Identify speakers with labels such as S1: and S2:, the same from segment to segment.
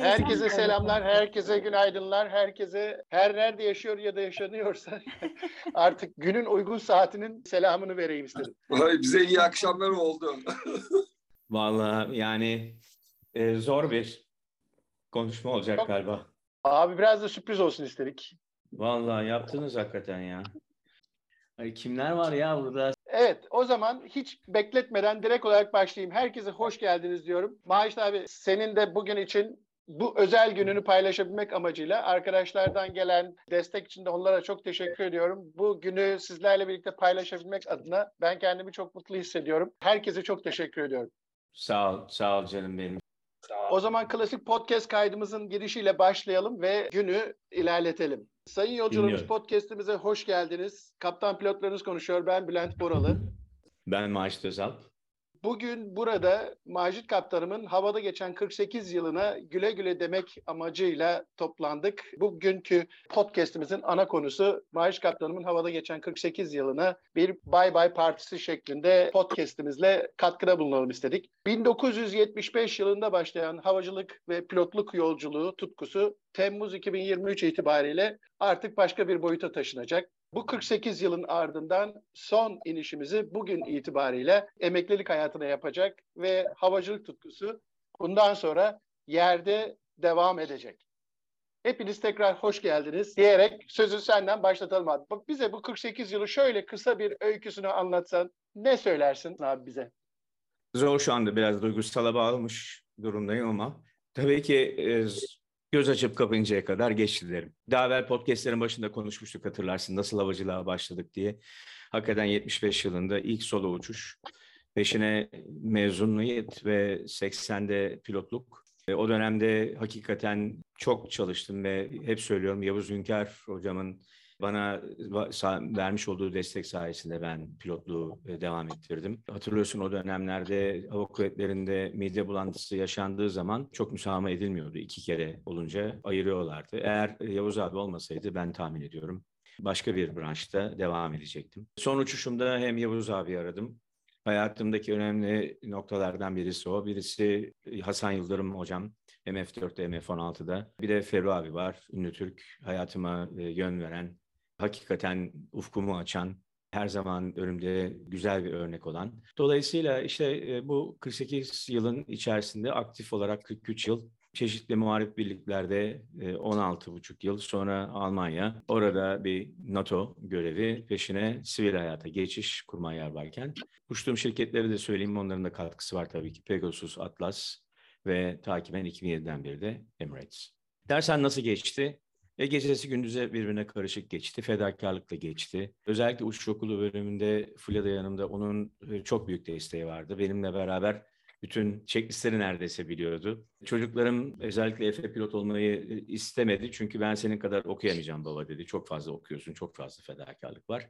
S1: Herkese selamlar, herkese günaydınlar, herkese her nerede yaşıyor ya da yaşanıyorsa artık günün uygun saatinin selamını vereyim istedim.
S2: Vay, bize iyi akşamlar oldu.
S3: Vallahi yani e, zor bir konuşma olacak
S1: Çok-
S3: galiba.
S1: Abi biraz da sürpriz olsun istedik.
S3: Vallahi yaptınız hakikaten ya. Ay, kimler var ya burada?
S1: Evet, o zaman hiç bekletmeden direkt olarak başlayayım. Herkese hoş geldiniz diyorum. Maaş abi senin de bugün için bu özel gününü paylaşabilmek amacıyla arkadaşlardan gelen destek için de onlara çok teşekkür ediyorum. Bu günü sizlerle birlikte paylaşabilmek adına ben kendimi çok mutlu hissediyorum. Herkese çok teşekkür ediyorum.
S3: Sağ ol, sağ ol canım benim.
S1: O zaman klasik podcast kaydımızın girişiyle başlayalım ve günü ilerletelim. Sayın yolcularımız
S3: Dinliyorum.
S1: podcastimize hoş geldiniz. Kaptan pilotlarınız konuşuyor. Ben Bülent Boralı.
S3: Ben Maaş Özalp.
S1: Bugün burada Macit Kaptanımın havada geçen 48 yılına güle güle demek amacıyla toplandık. Bugünkü podcastimizin ana konusu Macit Kaptanımın havada geçen 48 yılına bir bay bay partisi şeklinde podcastimizle katkıda bulunalım istedik. 1975 yılında başlayan havacılık ve pilotluk yolculuğu tutkusu Temmuz 2023 itibariyle artık başka bir boyuta taşınacak. Bu 48 yılın ardından son inişimizi bugün itibariyle emeklilik hayatına yapacak ve havacılık tutkusu bundan sonra yerde devam edecek. Hepiniz tekrar hoş geldiniz diyerek sözü senden başlatalım abi. Bak bize bu 48 yılı şöyle kısa bir öyküsünü anlatsan ne söylersin abi bize?
S3: Zor şu anda biraz duygusala bağlamış durumdayım ama tabii ki e, göz açıp kapayıncaya kadar geçti derim. Daha evvel podcastlerin başında konuşmuştuk hatırlarsın nasıl havacılığa başladık diye. Hakikaten 75 yılında ilk solo uçuş, peşine mezuniyet ve 80'de pilotluk. E, O dönemde hakikaten çok çalıştım ve hep söylüyorum Yavuz Hünkar hocamın bana sa- vermiş olduğu destek sayesinde ben pilotluğu e, devam ettirdim. Hatırlıyorsun o dönemlerde hava kuvvetlerinde mide bulantısı yaşandığı zaman çok müsamaha edilmiyordu. İki kere olunca ayırıyorlardı. Eğer e, Yavuz abi olmasaydı ben tahmin ediyorum başka bir branşta devam edecektim. Son uçuşumda hem Yavuz abi aradım. Hayatımdaki önemli noktalardan birisi o. Birisi e, Hasan Yıldırım hocam. Hem F4'te hem F-16'da. Bir de Ferru abi var. Ünlü Türk. Hayatıma e, yön veren, hakikaten ufkumu açan, her zaman önümde güzel bir örnek olan. Dolayısıyla işte e, bu 48 yılın içerisinde aktif olarak 43 yıl çeşitli muharip birliklerde e, 16,5 yıl sonra Almanya. Orada bir NATO görevi peşine sivil hayata geçiş kurmay yarbayken. Uçtuğum şirketleri de söyleyeyim onların da katkısı var tabii ki. Pegasus, Atlas ve takiben 2007'den beri de Emirates. Dersen nasıl geçti? E, gecesi gündüze birbirine karışık geçti. Fedakarlıkla geçti. Özellikle uçuş okulu bölümünde Fulya'da yanımda onun e, çok büyük desteği vardı. Benimle beraber bütün checklistleri neredeyse biliyordu. Çocuklarım özellikle Efe pilot olmayı e, istemedi. Çünkü ben senin kadar okuyamayacağım baba dedi. Çok fazla okuyorsun, çok fazla fedakarlık var.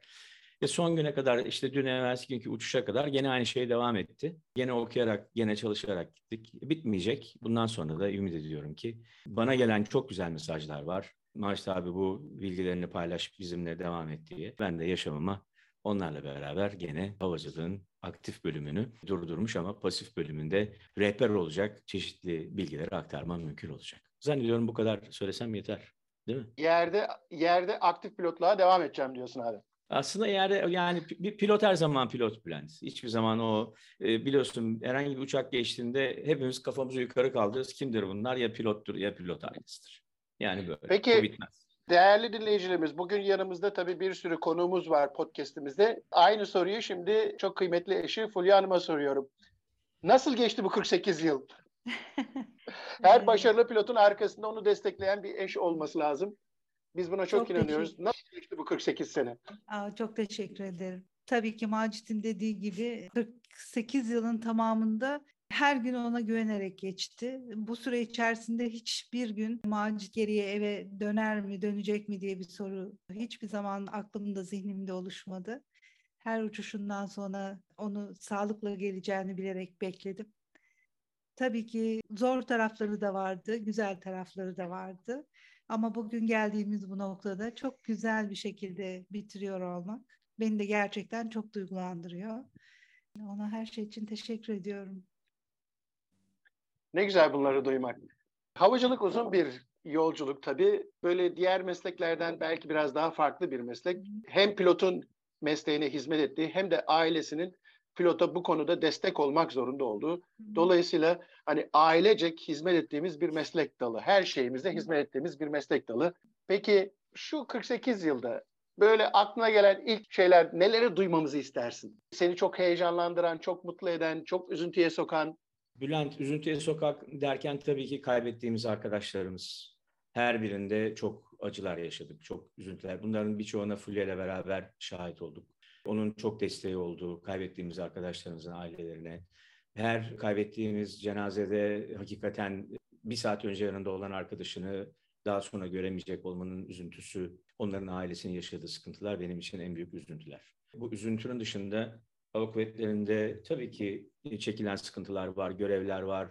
S3: Ve son güne kadar işte dün evvelsi günkü uçuşa kadar gene aynı şey devam etti. Gene okuyarak, gene çalışarak gittik. Bitmeyecek. Bundan sonra da ümit ediyorum ki bana gelen çok güzel mesajlar var. Maaş abi bu bilgilerini paylaş bizimle devam et diye. Ben de yaşamıma onlarla beraber gene havacılığın aktif bölümünü durdurmuş ama pasif bölümünde rehber olacak çeşitli bilgileri aktarmam mümkün olacak. Zannediyorum bu kadar söylesem yeter. Değil mi?
S1: Yerde yerde aktif pilotluğa devam edeceğim diyorsun abi.
S3: Aslında yerde yani bir pilot her zaman pilot Bülent. Hiçbir zaman o e, biliyorsun herhangi bir uçak geçtiğinde hepimiz kafamızı yukarı kaldırırız. Kimdir bunlar? Ya pilottur ya pilot ailesidir. Yani böyle.
S1: Peki-
S3: Bu bitmez.
S1: Değerli dinleyicilerimiz, bugün yanımızda tabii bir sürü konuğumuz var podcastimizde. Aynı soruyu şimdi çok kıymetli eşi Fulya Hanım'a soruyorum. Nasıl geçti bu 48 yıl? Her başarılı pilotun arkasında onu destekleyen bir eş olması lazım. Biz buna çok,
S4: Çok
S1: inanıyoruz.
S4: teşekkür-
S1: Nasıl geçti bu 48 sene?
S4: Aa, çok teşekkür ederim. Tabii ki Macit'in dediği gibi 48 yılın tamamında her gün ona güvenerek geçti. Bu süre içerisinde hiçbir gün Macit geriye eve döner mi, dönecek mi diye bir soru hiçbir zaman aklımda, zihnimde oluşmadı. Her uçuşundan sonra onu sağlıkla geleceğini bilerek bekledim. Tabii ki zor tarafları da vardı, güzel tarafları da vardı. Ama bugün geldiğimiz bu noktada çok güzel bir şekilde bitiriyor olmak beni de gerçekten çok duygulandırıyor. Ona her şey için teşekkür ediyorum.
S1: Ne güzel bunları duymak. Havacılık uzun bir yolculuk tabii. Böyle diğer mesleklerden belki biraz daha farklı bir meslek. Hem pilotun mesleğine hizmet ettiği hem de ailesinin pilota bu konuda destek olmak zorunda olduğu. Dolayısıyla hani ailecek hizmet ettiğimiz bir meslek dalı. Her şeyimizde hizmet ettiğimiz bir meslek dalı. Peki şu 48 yılda böyle aklına gelen ilk şeyler neleri duymamızı istersin? Seni çok heyecanlandıran, çok mutlu eden, çok üzüntüye sokan.
S3: Bülent, üzüntüye sokak derken tabii ki kaybettiğimiz arkadaşlarımız. Her birinde çok acılar yaşadık, çok üzüntüler. Bunların birçoğuna Fulya ile beraber şahit olduk. Onun çok desteği oldu kaybettiğimiz arkadaşlarımızın ailelerine. Her kaybettiğimiz cenazede hakikaten bir saat önce yanında olan arkadaşını daha sonra göremeyecek olmanın üzüntüsü, onların ailesinin yaşadığı sıkıntılar benim için en büyük üzüntüler. Bu üzüntünün dışında hava kuvvetlerinde tabii ki çekilen sıkıntılar var, görevler var,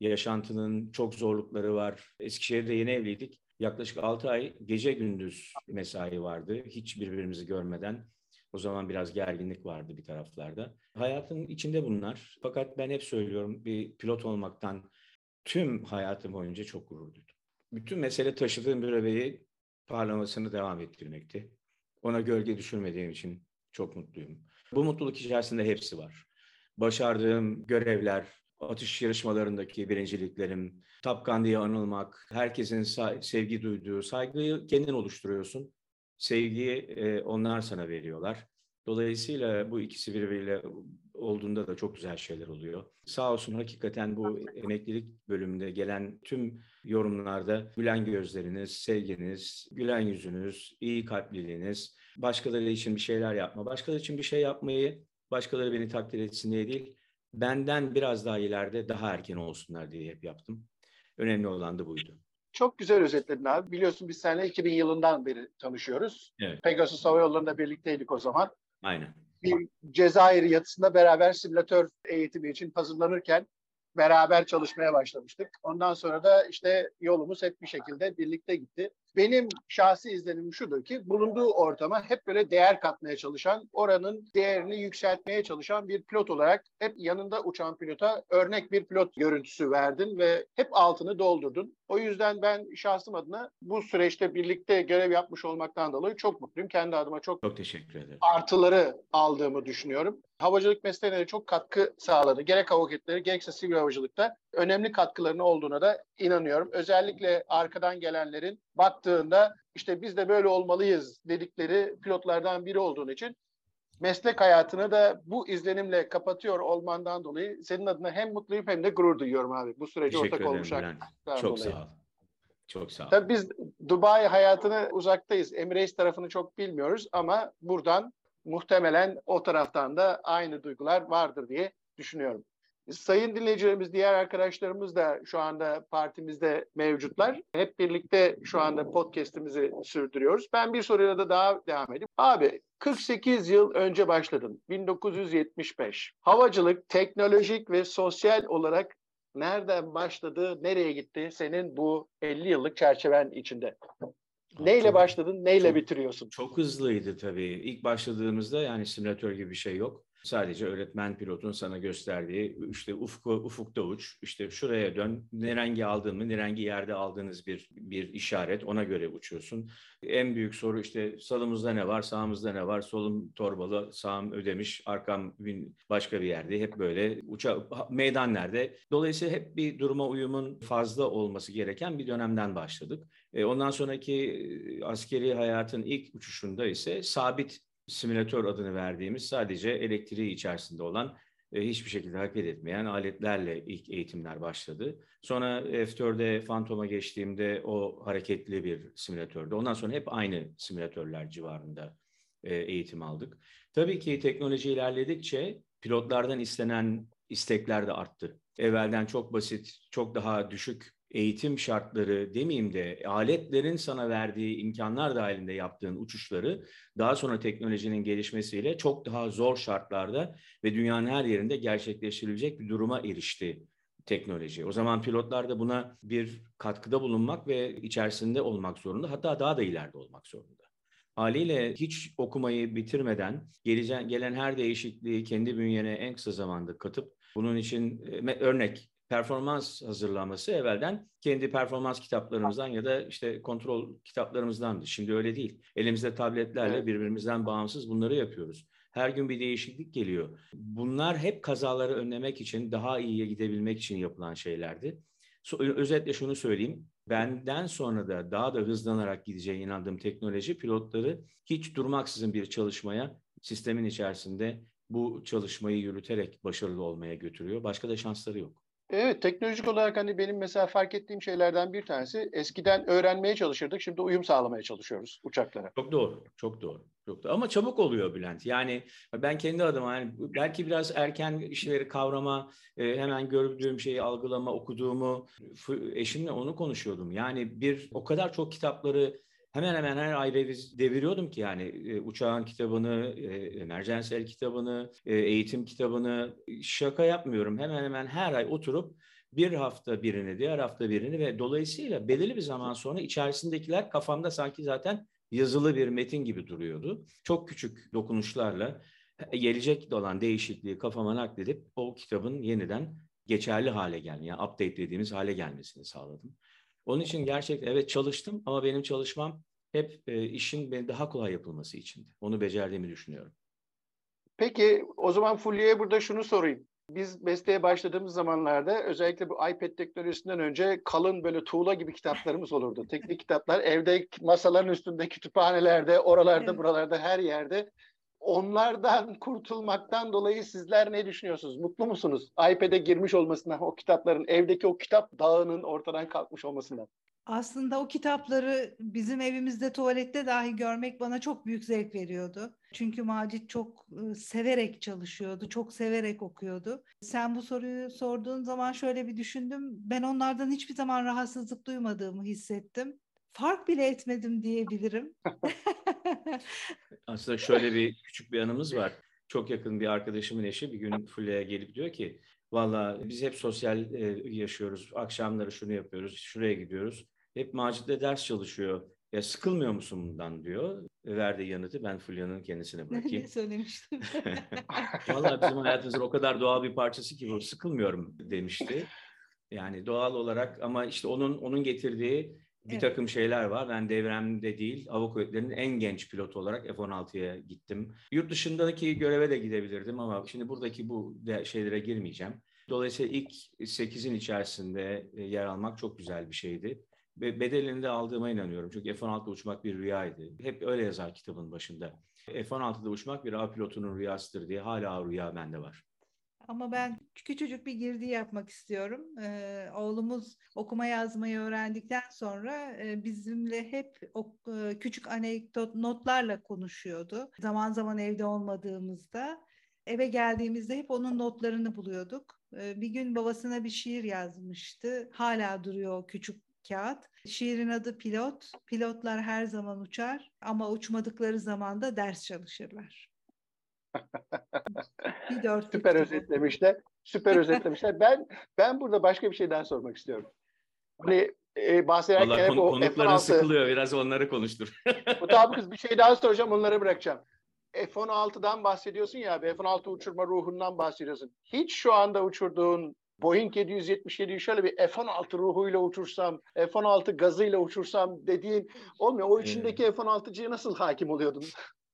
S3: yaşantının çok zorlukları var. Eskişehir'de yeni evliydik. Yaklaşık 6 ay gece gündüz mesai vardı. Hiç birbirimizi görmeden. O zaman biraz gerginlik vardı bir taraflarda. Hayatın içinde bunlar. Fakat ben hep söylüyorum bir pilot olmaktan tüm hayatım boyunca çok gurur duydum. Bütün mesele taşıdığım bir bebeği parlamasını devam ettirmekti. Ona gölge düşürmediğim için çok mutluyum. Bu mutluluk içerisinde hepsi var. Başardığım görevler, atış yarışmalarındaki birinciliklerim, Tapkan diye anılmak, herkesin sevgi duyduğu, saygıyı kendin oluşturuyorsun. Sevgiyi e, onlar sana veriyorlar. Dolayısıyla bu ikisi birbiriyle olduğunda da çok güzel şeyler oluyor. Sağ olsun hakikaten bu emeklilik bölümünde gelen tüm yorumlarda gülen gözleriniz, sevginiz, gülen yüzünüz, iyi kalpliliğiniz, başkaları için bir şeyler yapma, başkaları için bir şey yapmayı, başkaları beni takdir etsin diye değil, benden biraz daha ileride daha erken olsunlar diye hep yaptım. Önemli olan da buydu.
S1: Çok güzel özetledin abi. Biliyorsun biz seninle 2000 yılından beri tanışıyoruz.
S3: Evet.
S1: Pegasus Hava Yolları'nda birlikteydik o zaman.
S3: Aynen.
S1: Bir Cezayir yatısında beraber simülatör eğitimi için hazırlanırken beraber çalışmaya başlamıştık. Ondan sonra da işte yolumuz hep bir şekilde birlikte gitti. Benim şahsi izlenimim şudur ki bulunduğu ortama hep böyle değer katmaya çalışan, oranın değerini yükseltmeye çalışan bir pilot olarak hep yanında uçan pilota örnek bir pilot görüntüsü verdin ve hep altını doldurdun. O yüzden ben şahsım adına bu süreçte birlikte görev yapmış olmaktan dolayı çok mutluyum. Kendi adıma çok,
S3: çok teşekkür ederim.
S1: artıları aldığımı düşünüyorum. Havacılık mesleğine de çok katkı sağladı. Gerek hava kuvvetleri gerekse sivil havacılıkta önemli katkılarının olduğuna da inanıyorum. Özellikle arkadan gelenlerin baktığında işte biz de böyle olmalıyız dedikleri pilotlardan biri olduğun için meslek hayatını da bu izlenimle kapatıyor olmandan dolayı senin adına hem mutluyum hem de gurur duyuyorum abi. Bu sürece
S3: Teşekkür
S1: ortak olmuş.
S3: Çok
S1: dolayı.
S3: sağ ol. Çok sağ ol.
S1: Tabii biz Dubai hayatını uzaktayız. Emirates tarafını çok bilmiyoruz ama buradan muhtemelen o taraftan da aynı duygular vardır diye düşünüyorum. Sayın dinleyicilerimiz, diğer arkadaşlarımız da şu anda partimizde mevcutlar. Hep birlikte şu anda podcast'imizi sürdürüyoruz. Ben bir soruyla da daha devam edeyim. Abi 48 yıl önce başladın. 1975. Havacılık teknolojik ve sosyal olarak nereden başladı, nereye gitti senin bu 50 yıllık çerçeven içinde? Neyle başladın, neyle
S3: çok-
S1: bitiriyorsun?
S3: Çok hızlıydı tabii. İlk başladığımızda yani simülatör gibi bir şey yok. Sadece öğretmen pilotun sana gösterdiği işte ufku, ufukta uç, işte şuraya dön, ne rengi aldın mı, ne rengi yerde aldığınız bir bir işaret, ona göre uçuyorsun. En büyük soru işte salımızda ne var, sağımızda ne var, solum torbalı, sağım ödemiş, arkam başka bir yerde. Hep böyle uça meydan nerede? Dolayısıyla hep bir duruma uyumun fazla olması gereken bir dönemden başladık. E, Ondan sonraki e, askeri hayatın ilk uçuşunda ise sabit simülatör adını verdiğimiz sadece elektriği içerisinde olan e, hiçbir şekilde hareket etmeyen aletlerle ilk eğitimler başladı. Sonra F4'e Phantom'a geçtiğimde o hareketli bir simülatördü. Ondan sonra hep aynı simülatörler civarında eğitim aldık. Tabii ki teknoloji ilerledikçe pilotlardan istenen istekler de arttı. Evvelden çok basit, çok daha düşük eğitim şartları demeyeyim de aletlerin sana verdiği imkanlar dahilinde yaptığın uçuşları daha sonra teknolojinin gelişmesiyle çok daha zor şartlarda ve dünyanın her yerinde gerçekleştirilecek bir duruma erişti teknoloji. O zaman pilotlar da buna bir katkıda bulunmak ve içerisinde olmak zorunda hatta daha da ileride olmak zorunda. Haliyle hiç okumayı bitirmeden geleceğin, gelen her değişikliği kendi bünyene en kısa zamanda katıp bunun için e, örnek performans hazırlaması evvelden kendi performans kitaplarımızdan ya da işte kontrol kitaplarımızdandı. Şimdi öyle değil. Elimizde tabletlerle birbirimizden bağımsız bunları yapıyoruz. Her gün bir değişiklik geliyor. Bunlar hep kazaları önlemek için, daha iyiye gidebilmek için yapılan şeylerdi. So- Özetle şunu söyleyeyim. Benden sonra da daha da hızlanarak gideceğine inandığım teknoloji pilotları hiç durmaksızın bir çalışmaya sistemin içerisinde bu çalışmayı yürüterek başarılı olmaya götürüyor. Başka da şansları yok.
S1: Evet, teknolojik olarak hani benim mesela fark ettiğim şeylerden bir tanesi eskiden öğrenmeye çalışırdık, şimdi uyum sağlamaya çalışıyoruz uçaklara.
S3: Çok doğru, çok doğru. Çok doğru. Ama çabuk oluyor Bülent. Yani ben kendi adıma yani belki biraz erken işleri kavrama, e, hemen gördüğüm şeyi algılama, okuduğumu eşimle onu konuşuyordum. Yani bir o kadar çok kitapları hemen hemen her ay reviz deviriyordum ki yani e, uçağın kitabını, e, emerjensel kitabını, e, eğitim kitabını şaka yapmıyorum. Hemen hemen her ay oturup bir hafta birini, diğer hafta birini ve dolayısıyla belirli bir zaman sonra içerisindekiler kafamda sanki zaten yazılı bir metin gibi duruyordu. Çok küçük dokunuşlarla gelecek olan değişikliği kafama nakledip o kitabın yeniden geçerli hale gelmesi, yani update dediğimiz hale gelmesini sağladım. Onun için gerçekten evet çalıştım ama benim çalışmam hep e, işin daha kolay yapılması içindi. Onu becerdiğimi düşünüyorum.
S1: Peki o zaman Fulya'ya burada şunu sorayım. Biz mesleğe başladığımız zamanlarda özellikle bu iPad teknolojisinden önce kalın böyle tuğla gibi kitaplarımız olurdu. Teknik kitaplar evde masaların üstünde, kütüphanelerde, oralarda,
S4: Evet.
S1: buralarda, her yerde. Onlardan kurtulmaktan dolayı sizler ne düşünüyorsunuz? Mutlu musunuz? iPad'e girmiş olmasından, o kitapların, evdeki o kitap dağının ortadan kalkmış olmasından.
S4: Aslında o kitapları bizim evimizde tuvalette dahi görmek bana çok büyük zevk veriyordu. Çünkü Macit çok e, severek çalışıyordu, çok severek okuyordu. Sen bu soruyu sorduğun zaman şöyle bir düşündüm. Ben onlardan hiçbir zaman rahatsızlık duymadığımı hissettim. Fark bile etmedim diyebilirim.
S3: Aslında şöyle bir küçük bir anımız var. Çok yakın bir arkadaşımın eşi bir gün Fulya'ya gelip diyor ki Valla biz hep sosyal yaşıyoruz. Akşamları şunu yapıyoruz, şuraya gidiyoruz. Hep Macit'le ders çalışıyor. Ya sıkılmıyor musun bundan diyor. Verdiği yanıtı ben Fulya'nın kendisine bırakayım.
S4: Ne söylemiştim.
S3: Vallahi bizim hayatımızın o kadar doğal bir parçası ki bu sıkılmıyorum demişti. Yani doğal olarak ama işte onun onun getirdiği bir
S4: Evet.
S3: takım şeyler var. Ben devremde değil, Hava Kuvvetleri'nin en genç pilotu olarak F-16'ya gittim. Yurt dışındaki göreve de gidebilirdim ama şimdi buradaki bu şeylere girmeyeceğim. Dolayısıyla ilk 8'in içerisinde e, yer almak çok güzel bir şeydi. Bedelini de aldığıma inanıyorum. Çünkü F-16'da uçmak bir rüyaydı. Hep öyle yazar kitabın başında. F-16'da uçmak bir A pilotunun rüyasıdır diye hala rüya bende var.
S4: Ama ben küçücük bir girdi yapmak istiyorum. Ee, oğlumuz okuma yazmayı öğrendikten sonra e, bizimle hep o e, küçük anekdot notlarla konuşuyordu. Zaman zaman evde olmadığımızda eve geldiğimizde hep onun notlarını buluyorduk. Ee, bir gün babasına bir şiir yazmıştı. Hala duruyor o küçük kağıt. Şiirin adı Pilot. Pilotlar her zaman uçar ama uçmadıkları zaman da ders çalışırlar. Bir dörtlük
S1: Süper
S4: bu.
S1: özetlemişler. Süper özetlemişler. Ben ben burada başka bir şeyden sormak istiyorum. Hani e, bahsederken
S3: Vallahi
S1: hep
S3: konu-
S1: o
S3: konukların
S1: F-16
S3: sıkılıyor. Biraz onları konuştur.
S1: Mutabıkız bir şey daha soracağım onları bırakacağım. F-16'dan bahsediyorsun ya abi, F-16 uçurma ruhundan bahsediyorsun. Hiç şu anda uçurduğun Boeing 777'yi şöyle bir F-16 ruhuyla uçursam, F-16 gazıyla uçursam dediğin olmuyor. O içindeki F-16'cıya nasıl hakim oluyordun?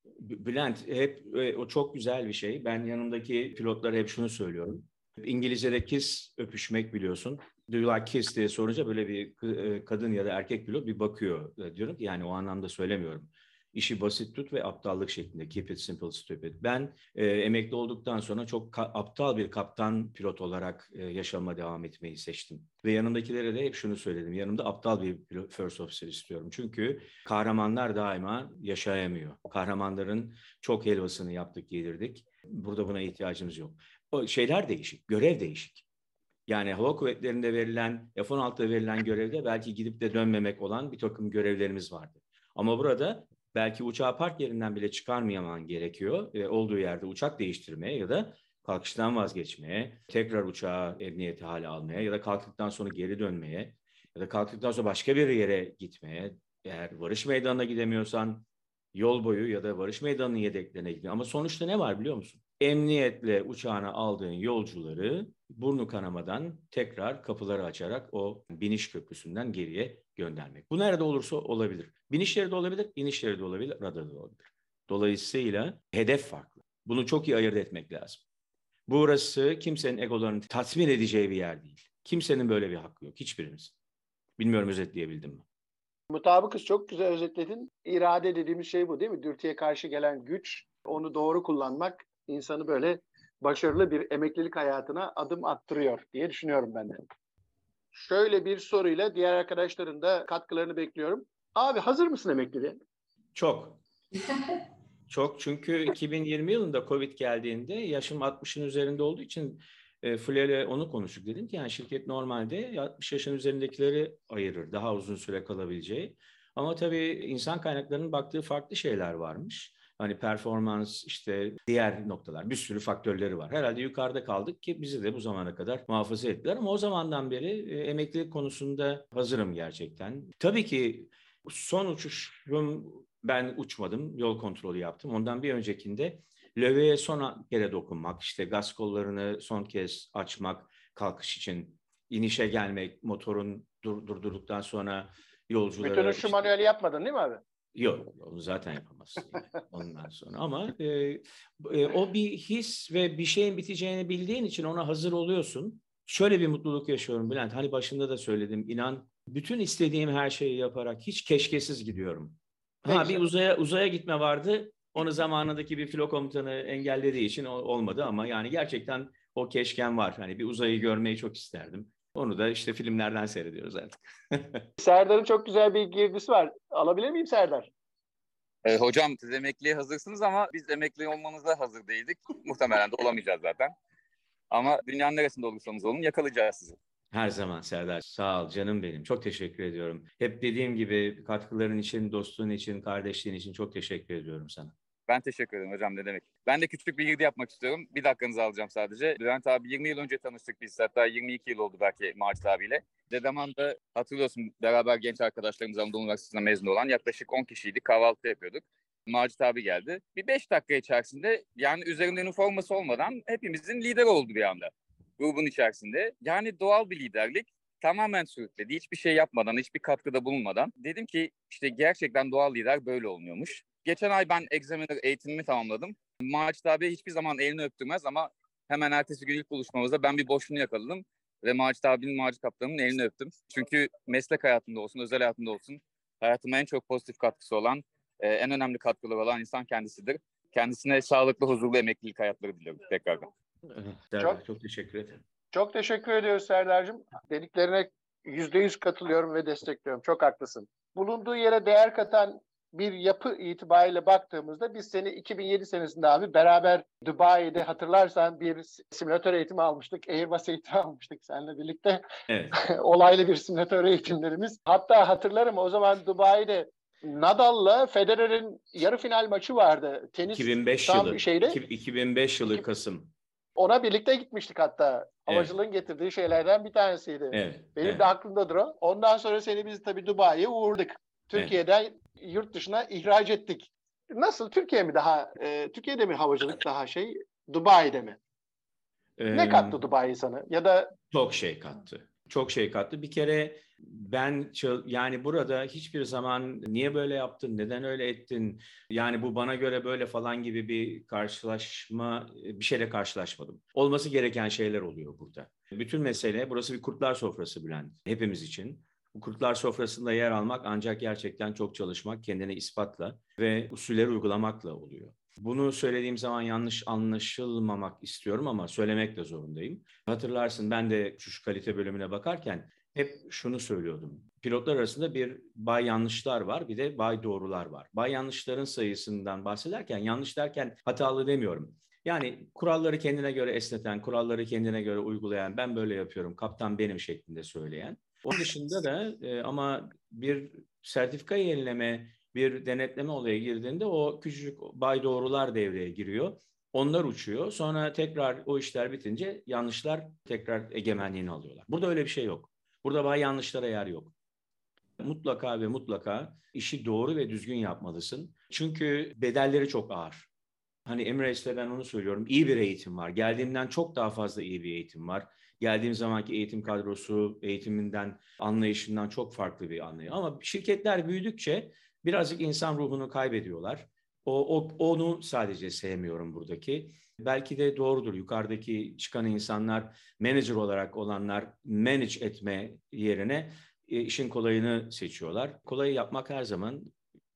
S3: B- Bülent hep e, o çok güzel bir şey. Ben yanımdaki pilotlara hep şunu söylüyorum. İngilizce'de kiss öpüşmek biliyorsun. Do you like kiss diye sorunca böyle bir e, kadın ya da erkek pilot bir bakıyor. E, Diyorum ki yani o anlamda söylemiyorum. İşi basit tut ve aptallık şeklinde. Keep it simple, stupid. Ben e, emekli olduktan sonra çok aptal bir kaptan pilot olarak e, yaşama devam etmeyi seçtim. Ve yanımdakilere de hep şunu söyledim. Yanımda aptal bir pilot, first officer istiyorum. Çünkü kahramanlar daima yaşayamıyor. Kahramanların çok helvasını yaptık, yedirdik. Burada buna ihtiyacımız yok. O şeyler değişik, görev değişik. Yani hava kuvvetlerinde verilen, F-16'da verilen görevde belki gidip de dönmemek olan bir takım görevlerimiz vardı. Ama burada belki uçağı park yerinden bile çıkarmayaman gerekiyor. E, olduğu yerde uçak değiştirmeye ya da kalkıştan vazgeçmeye, tekrar uçağı emniyeti hale almaya ya da kalktıktan sonra geri dönmeye ya da kalktıktan sonra başka bir yere gitmeye. Eğer varış meydanına gidemiyorsan yol boyu ya da varış meydanının yedeklerine gidiyor. Ama sonuçta ne var biliyor musun? emniyetle uçağına aldığın yolcuları burnu kanamadan tekrar kapıları açarak o biniş köprüsünden geriye göndermek. Bu nerede olursa olabilir. Biniş yeri de olabilir, iniş yeri de olabilir, radar da olabilir. Dolayısıyla hedef farklı. Bunu çok iyi ayırt etmek lazım. Burası kimsenin egolarını tatmin edeceği bir yer değil. Kimsenin böyle bir hakkı yok. Hiçbirimiz. Bilmiyorum özetleyebildim mi?
S1: Mutabıkız çok güzel özetledin. İrade dediğimiz şey bu değil mi? Dürtüye karşı gelen güç, onu doğru kullanmak insanı böyle başarılı bir emeklilik hayatına adım attırıyor diye düşünüyorum ben de. Şöyle bir soruyla diğer arkadaşların da katkılarını bekliyorum. Abi hazır mısın emekliliğe?
S3: Çok. Çok çünkü 2020 yılında Covid geldiğinde yaşım 60'ın üzerinde olduğu için e, Fulya onu konuştuk. Dedim ki yani şirket normalde 60 yaşın üzerindekileri ayırır. Daha uzun süre kalabileceği. Ama tabii insan kaynaklarının baktığı farklı şeyler varmış. Hani performans işte diğer noktalar bir sürü faktörleri var. Herhalde yukarıda kaldık ki bizi de bu zamana kadar muhafaza ettiler. Ama o zamandan beri e, emeklilik konusunda hazırım gerçekten. Tabii ki son uçuşum ben uçmadım. Yol kontrolü yaptım. Ondan bir öncekinde löveye son kere dokunmak, işte gaz kollarını son kez açmak, kalkış için inişe gelmek, motorun dur, durdurduktan sonra yolculara...
S1: Bütün uçuş
S3: işte,
S1: manueli yapmadın değil mi abi?
S3: Yok, onu zaten yapamazsın yani ondan sonra. Ama e, e, o bir his ve bir şeyin biteceğini bildiğin için ona hazır oluyorsun. Şöyle bir mutluluk yaşıyorum Bülent. Hani başında da söyledim. İnan bütün istediğim her şeyi yaparak hiç keşkesiz gidiyorum. Ha bir uzaya uzaya gitme vardı. Onu zamanındaki bir filo komutanı engellediği için olmadı ama yani gerçekten o keşken var. Hani bir uzayı görmeyi çok isterdim. Onu da işte filmlerden seyrediyoruz artık.
S1: Serdar'ın çok güzel bir girdisi var. Alabilir miyim Serdar?
S5: E, hocam siz emekliye hazırsınız ama biz emekli olmanıza hazır değildik. Muhtemelen de olamayacağız zaten. Ama dünyanın neresinde olursanız olun yakalayacağız sizi.
S3: Her zaman Serdar. Sağ ol canım benim. Çok teşekkür ediyorum. Hep dediğim gibi katkıların için, dostluğun için, kardeşliğin için çok teşekkür ediyorum sana.
S5: Ben teşekkür ederim hocam ne demek. Ben de küçük bir girdi yapmak istiyorum. Bir dakikanızı alacağım sadece. Bülent abi 20 yıl önce tanıştık biz. Hatta 22 yıl oldu belki Macit abiyle. Dedeman'da hatırlıyorsun beraber genç arkadaşlarımız Anadolu Üniversitesi'nden mezun olan yaklaşık 10 kişiydik. Kahvaltı yapıyorduk. Macit abi geldi. Bir 5 dakika içerisinde yani üzerinde üniforması olmadan hepimizin lideri oldu bir anda. Grubun içerisinde. Yani doğal bir liderlik tamamen sürükledi. Hiçbir şey yapmadan, hiçbir katkıda bulunmadan. Dedim ki işte gerçekten doğal lider böyle olmuyormuş. Geçen ay ben Examiner eğitimimi tamamladım. Macit abi hiçbir zaman elini öptürmez ama hemen ertesi gün ilk buluşmamızda ben bir boşluğunu yakaladım. Ve Macit abinin, Macit kaptanının elini öptüm. Çünkü meslek hayatında olsun, özel hayatında olsun hayatıma en çok pozitif katkısı olan, e, en önemli katkıları olan insan kendisidir. Kendisine sağlıklı, huzurlu emeklilik hayatları diliyorum tekrardan.
S3: Serdar,
S1: Çok-
S3: çok teşekkür ederim.
S1: Çok teşekkür ediyoruz Serdar'cığım. Dediklerine yüzde yüz katılıyorum ve destekliyorum. Çok haklısın. Bulunduğu yere değer katan bir yapı itibariyle baktığımızda biz seni 2007 senesinde abi beraber Dubai'de hatırlarsan bir simülatör eğitimi almıştık. Airbus eğitimi almıştık seninle birlikte.
S3: Evet.
S1: Olaylı bir simülatör eğitimlerimiz. Hatta hatırlarım o zaman Dubai'de Nadal'la Federer'in yarı final maçı vardı. Tenis
S3: 2005
S1: tam
S3: yılı.
S1: şeyde.
S3: İki- 2005 yılı Kasım.
S1: ona birlikte gitmiştik hatta. Havacılığın getirdiği şeylerden bir tanesiydi.
S3: Evet.
S1: Benim
S3: evet.
S1: de aklımdadır o. Ondan sonra seni biz tabii Dubai'ye uğurladık. Türkiye'den yurt dışına ihraç ettik. Nasıl? Türkiye mi daha, e, Türkiye'de mi havacılık daha şey, Dubai'de mi? Ne
S3: Ee,
S1: kattı Dubai sana? Ya da
S3: Çok şey kattı. Çok şey kattı. Bir kere ben yani burada hiçbir zaman niye böyle yaptın, neden öyle ettin, yani bu bana göre böyle falan gibi bir karşılaşma, bir şeyle karşılaşmadım. Olması gereken şeyler oluyor burada. Bütün mesele, burası bir kurtlar sofrası Bülent, hepimiz için. Bu kurtlar sofrasında yer almak ancak gerçekten çok çalışmak, kendine ispatla ve usulleri uygulamakla oluyor. Bunu söylediğim zaman yanlış anlaşılmamak istiyorum ama söylemek de zorundayım. Hatırlarsın ben de uçuş kalite bölümüne bakarken hep şunu söylüyordum. Pilotlar arasında bir bay yanlışlar var, bir de bay doğrular var. Bay yanlışların sayısından bahsederken yanlış derken hatalı demiyorum. Yani kuralları kendine göre esneten, kuralları kendine göre uygulayan, ben böyle yapıyorum, kaptan benim şeklinde söyleyen. Onun dışında da e, ama bir sertifika yenileme, bir denetleme olaya girdiğinde o küçücük bay doğrular devreye giriyor. Onlar uçuyor. Sonra tekrar o işler bitince yanlışlar tekrar egemenliğini alıyorlar. Burada öyle bir şey yok. Burada bay yanlışlara yer yok. Mutlaka ve mutlaka işi doğru ve düzgün yapmalısın. Çünkü bedelleri çok ağır. Hani Emirates'te ben onu söylüyorum. İyi bir eğitim var. Geldiğimden çok daha fazla iyi bir eğitim var. Geldiğim zamanki eğitim kadrosu, eğitiminden, anlayışından çok farklı bir anlayış. Ama şirketler büyüdükçe birazcık insan ruhunu kaybediyorlar. O, o, onu sadece sevmiyorum buradaki. Belki de doğrudur. Yukarıdaki çıkan insanlar, manager olarak olanlar manage etme yerine e, işin kolayını seçiyorlar. Kolayı yapmak her zaman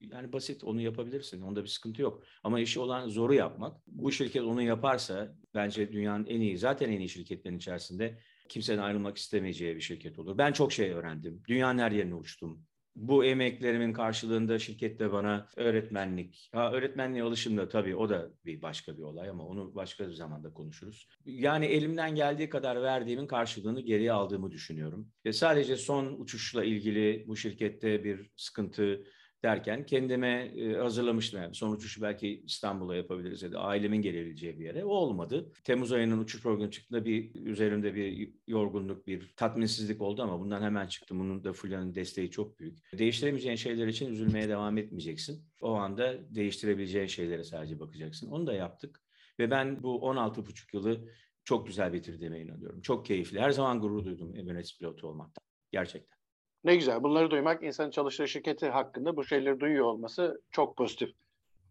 S3: yani basit onu yapabilirsin. Onda bir sıkıntı yok. Ama işi olan zoru yapmak. Bu şirket onu yaparsa bence dünyanın en iyi, zaten en iyi şirketlerin içerisinde kimsenin ayrılmak istemeyeceği bir şirket olur. Ben çok şey öğrendim. Dünyanın her yerine uçtum. Bu emeklerimin karşılığında şirkette bana öğretmenlik, ha öğretmenliğe alışım da tabii o da bir başka bir olay ama onu başka bir zamanda konuşuruz. Yani elimden geldiği kadar verdiğimin karşılığını geriye aldığımı düşünüyorum. Ve sadece son uçuşla ilgili bu şirkette bir sıkıntı derken kendime e, hazırlamıştım. Yani son uçuşu belki İstanbul'a yapabiliriz ya da ailemin gelebileceği bir yere. O olmadı. Temmuz ayının uçuş programı çıktığında bir üzerimde bir yorgunluk, bir tatminsizlik oldu ama bundan hemen çıktım. Bunun da Fulya'nın desteği çok büyük. Değiştiremeyeceğin şeyler için üzülmeye devam etmeyeceksin. O anda değiştirebileceğin şeylere sadece bakacaksın. Onu da yaptık. Ve ben bu 16,5 yılı çok güzel bitirdiğime inanıyorum. Çok keyifli. Her zaman gurur duydum Emirates pilotu olmaktan. Gerçekten.
S1: Ne güzel. Bunları duymak insanın çalıştığı şirketi hakkında bu şeyleri duyuyor olması çok pozitif.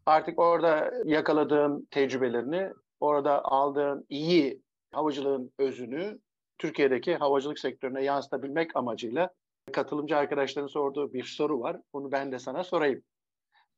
S1: Artık orada yakaladığın tecrübelerini, orada aldığın iyi havacılığın özünü Türkiye'deki havacılık sektörüne yansıtabilmek amacıyla katılımcı arkadaşların sorduğu bir soru var. Bunu ben de sana sorayım.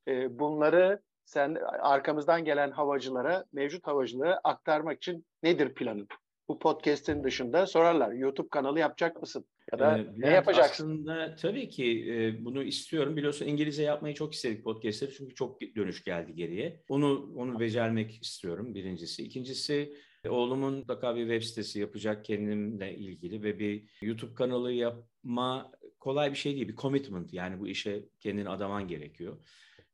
S1: Ee, bunları sen arkamızdan gelen havacılara, mevcut havacılara aktarmak için nedir planın? Bu podcast'in dışında sorarlar. YouTube kanalı yapacak mısın? Ya da
S3: Ee,
S1: ne yapacaksın?
S3: Aslında tabii ki e, bunu istiyorum. Biliyorsun İngilizce yapmayı çok istedik podcastleri çünkü çok dönüş geldi geriye. Onu onu becermek istiyorum birincisi. İkincisi oğlumun mutlaka bir web sitesi yapacak kendimle ilgili ve bir YouTube kanalı yapma kolay bir şey değil. Bir commitment yani bu işe kendini adaman gerekiyor.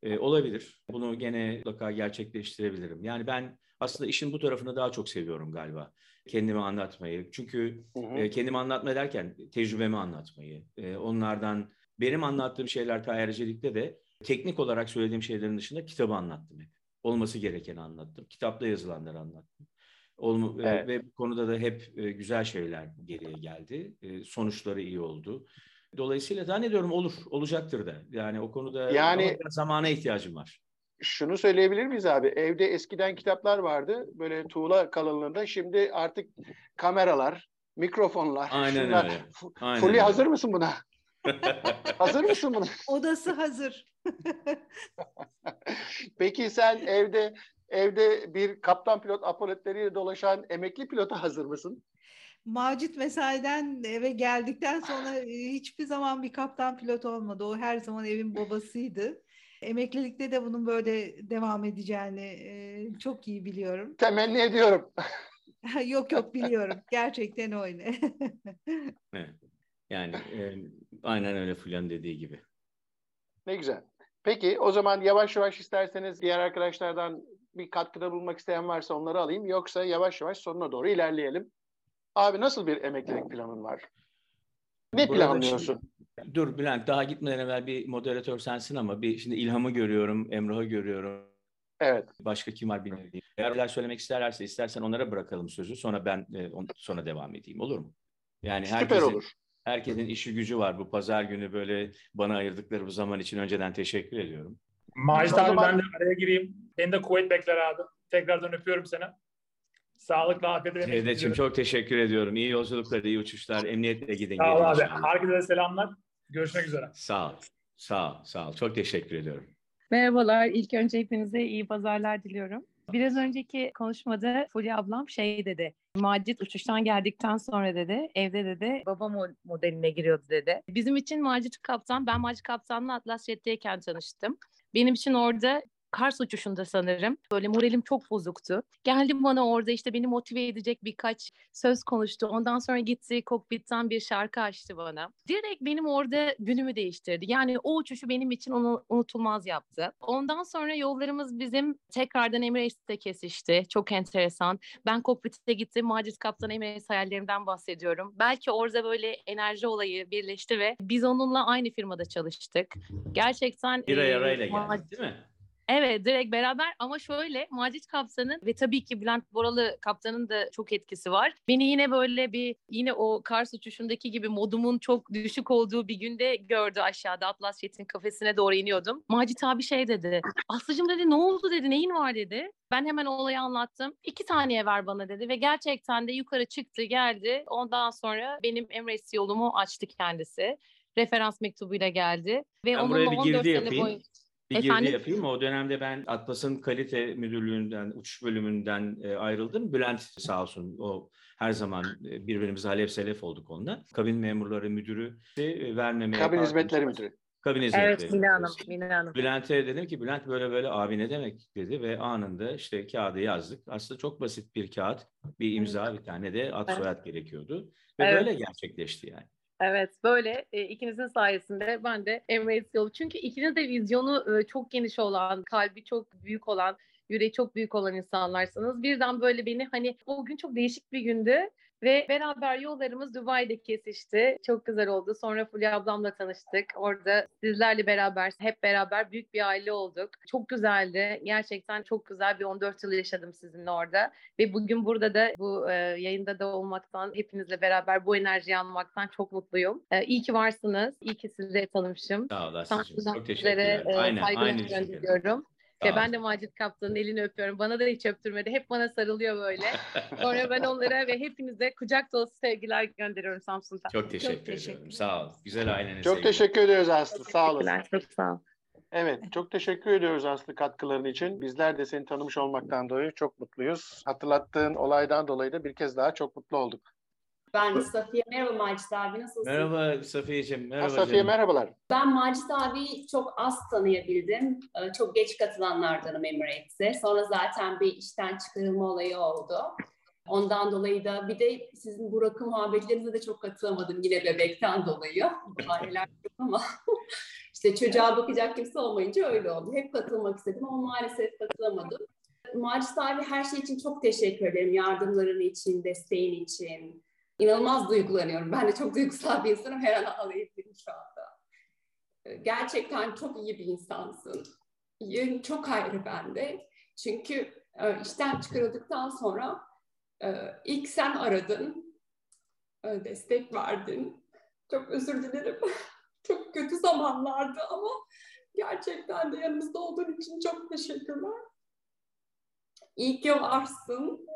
S3: E, olabilir. Bunu gene mutlaka gerçekleştirebilirim. Yani ben aslında işin bu tarafını daha çok seviyorum galiba. Kendimi anlatmayı. Çünkü
S1: Hı hı.
S3: e, kendimi anlatma derken tecrübemi anlatmayı. E, onlardan benim anlattığım şeyler tayyarecilikte de teknik olarak söylediğim şeylerin dışında kitabı anlattım hep. Olması gerekeni anlattım. Kitapta yazılanları anlattım. Olmu- e,
S1: Evet.
S3: Ve bu konuda da hep güzel şeyler geriye geldi. Sonuçları iyi oldu. Dolayısıyla zannediyorum olur, olacaktır da. Yani o konuda
S1: Yani-
S3: zamana ihtiyacım var.
S1: Şunu söyleyebilir miyiz abi? Evde eskiden kitaplar vardı. Böyle tuğla kalınlığında. Şimdi artık kameralar, mikrofonlar.
S3: Aynen
S1: şunlar.
S3: öyle. Aynen
S1: Fulya
S3: öyle.
S1: hazır mısın buna? hazır mısın buna?
S4: Odası hazır.
S1: Peki sen evde evde bir kaptan pilot apoletleriyle dolaşan emekli pilota hazır mısın?
S4: Macit mesaiden eve geldikten sonra e, hiçbir zaman bir kaptan pilot olmadı. O her zaman evin babasıydı. Emeklilikte de bunun böyle devam edeceğini e, çok iyi biliyorum.
S1: Temenni ediyorum.
S4: Yok yok biliyorum. Gerçekten öyle.
S3: Evet. Yani e, aynen öyle Fulya'nın dediği gibi.
S1: Ne güzel. Peki o zaman yavaş yavaş isterseniz diğer arkadaşlardan bir katkıda bulunmak isteyen varsa onları alayım. Yoksa yavaş yavaş sonuna doğru ilerleyelim. Abi nasıl bir emeklilik planın var? Ne
S3: Burada
S1: planlıyorsun?
S3: şimdi- dur Bülent daha gitmeden evvel bir moderatör sensin ama bir şimdi İlham'ı görüyorum, Emrah'ı görüyorum.
S1: Evet.
S3: Başka kim var bilmiyorum. Eğer neler söylemek isterlerse istersen onlara bırakalım sözü. Sonra ben e, on- sonra devam edeyim olur mu? Yani
S1: Süper
S3: herkesin,
S1: olur.
S3: herkesin işi gücü var. Bu pazar günü böyle bana ayırdıkları bu zaman için önceden teşekkür ediyorum.
S6: Macit abi
S1: zaman-
S6: ben de araya gireyim. Beni de kuvvet bekler abi. Tekrardan öpüyorum seni. Sağlıkla, afiyetle
S3: Cevdet'ciğim çok teşekkür ediyorum. İyi yolculuklar, iyi uçuşlar. Emniyetle gidin.
S6: Sağ ol
S3: gelin
S6: abi. Herkese selamlar. Görüşmek üzere.
S3: Sağ ol. Sağ ol. Sağ ol. Çok teşekkür ediyorum.
S7: Merhabalar. İlk önce hepinize iyi pazarlar diliyorum. Biraz önceki konuşmada Fulya ablam şey dedi. Macit uçuştan geldikten sonra dedi evde dedi baba mo- modeline giriyordu dedi. Bizim için Macit kaptan ben Macit kaptanla Atlas Jet'teyken tanıştım. Benim için orada Kars uçuşunda sanırım. Böyle moralim çok bozuktu. Geldi bana orada işte beni motive edecek birkaç söz konuştu. Ondan sonra gitti kokpitten bir şarkı açtı bana. Direkt benim orada günümü değiştirdi. Yani o uçuşu benim için onu unutulmaz yaptı. Ondan sonra yollarımız bizim tekrardan Emirates'te kesişti. Çok enteresan. Ben kokpite gittim. Macit Kaptan Emirates hayallerimden bahsediyorum. Belki orada böyle enerji olayı birleşti ve biz onunla aynı firmada çalıştık. Gerçekten
S3: Bir ay
S7: e,
S3: arayla
S7: Macit-
S3: geldik değil mi?
S7: Evet direkt beraber ama şöyle Macit Kaptan'ın ve tabii ki Bülent Boralı Kaptan'ın da çok etkisi var. Beni yine böyle bir yine o Kars uçuşundaki gibi modumun çok düşük olduğu bir günde gördü aşağıda Atlas Jet'in kafesine doğru iniyordum. Macit abi şey dedi. Aslıcığım dedi ne oldu dedi neyin var dedi. Ben hemen olayı anlattım. İki saniye ver bana dedi ve gerçekten de yukarı çıktı geldi. Ondan sonra benim Emirates yolumu açtı kendisi. Referans mektubuyla geldi. Ve
S3: Ben
S7: onunla
S3: buraya bir
S7: 14
S3: girdi yapayım.
S7: boyunca
S3: Bir
S7: Efendim?
S3: girdi yapayım. O dönemde ben Atlas'ın kalite müdürlüğünden, uçuş bölümünden e, ayrıldım. Bülent sağ olsun o her zaman e, birbirimize halef selef olduk onunla. Kabin memurları müdürü e, vermemeye...
S1: Kabin
S3: kalktım.
S1: hizmetleri müdürü.
S3: Kabin hizmetleri.
S7: Evet Mine Hanım. Mine Hanım.
S3: Bülent'e dedim ki Bülent böyle böyle abi ne demek dedi ve anında işte kağıdı yazdık. Aslında çok basit bir kağıt, bir imza, bir tane de ad
S7: Evet.
S3: soyad gerekiyordu. Ve
S7: Evet.
S3: böyle gerçekleşti yani.
S7: Evet böyle e, ikinizin sayesinde ben de Emirates yolu. Çünkü ikiniz de vizyonu e, çok geniş olan, kalbi çok büyük olan, yüreği çok büyük olan insanlarsınız. Birden böyle beni hani o gün çok değişik bir gündü. Ve beraber yollarımız Dubai'de kesişti. Çok güzel oldu. Sonra Fulya ablamla tanıştık. Orada sizlerle beraber, hep beraber büyük bir aile olduk. Çok güzeldi. Gerçekten çok güzel bir 14 yıl yaşadım sizinle orada. Ve bugün burada da bu e, yayında da olmaktan, hepinizle beraber bu enerjiyi almaktan çok mutluyum. E, iyi ki varsınız. İyi ki sizleri tanımışım.
S3: Sağ ol
S7: Tam
S3: Aslı'cığım.
S7: buradan
S3: Çok teşekkürler.
S7: e,
S3: Aynen, aynı
S7: saygılarımı
S3: ol.
S7: ben de Macit Kaptan'ın elini öpüyorum. Bana da hiç öptürmedi. Hep bana sarılıyor böyle. Sonra ben onlara ve hepinize kucak dolusu sevgiler gönderiyorum Samsun'dan.
S3: Çok teşekkür ediyorum.
S4: teşekkürler.
S3: Sağ ol. Güzel ailene
S1: Çok
S3: sevgiler.
S1: teşekkür ediyoruz Aslı. Sağ olun.
S7: Çok sağ ol.
S1: Evet, çok teşekkür ediyoruz Aslı katkıların için. Bizler de seni tanımış olmaktan dolayı çok mutluyuz. Hatırlattığın olaydan dolayı da bir kez daha çok mutlu olduk.
S8: Ben Safiye. Merhaba Macit abi nasılsın?
S3: Merhaba Safiyeciğim. Merhaba
S1: Safiye
S3: canım.
S1: merhabalar.
S8: Ben Macit abiyi çok az tanıyabildim. Ee, Çok geç katılanlardanım Emirates'e. Sonra zaten bir işten çıkarılma olayı oldu. Ondan dolayı da bir de sizin bu rakı muhabbetlerinize de çok katılamadım yine bebekten dolayı. Yok ama işte çocuğa bakacak kimse olmayınca öyle oldu. Hep katılmak istedim ama maalesef katılamadım. Macit abi her şey için çok teşekkür ederim. Yardımların için, desteğin için. İnanılmaz duygulanıyorum. Ben de çok duygusal bir insanım. Her an ağlayabilirim şu anda. Ee, Gerçekten çok iyi bir insansın. Yerin çok ayrı bende. Çünkü e, işten çıkarıldıktan sonra e, ilk sen aradın. e, Destek verdin. Çok özür dilerim. Çok kötü zamanlardı ama gerçekten de yanımızda olduğun için çok teşekkürler. İyi ki varsın.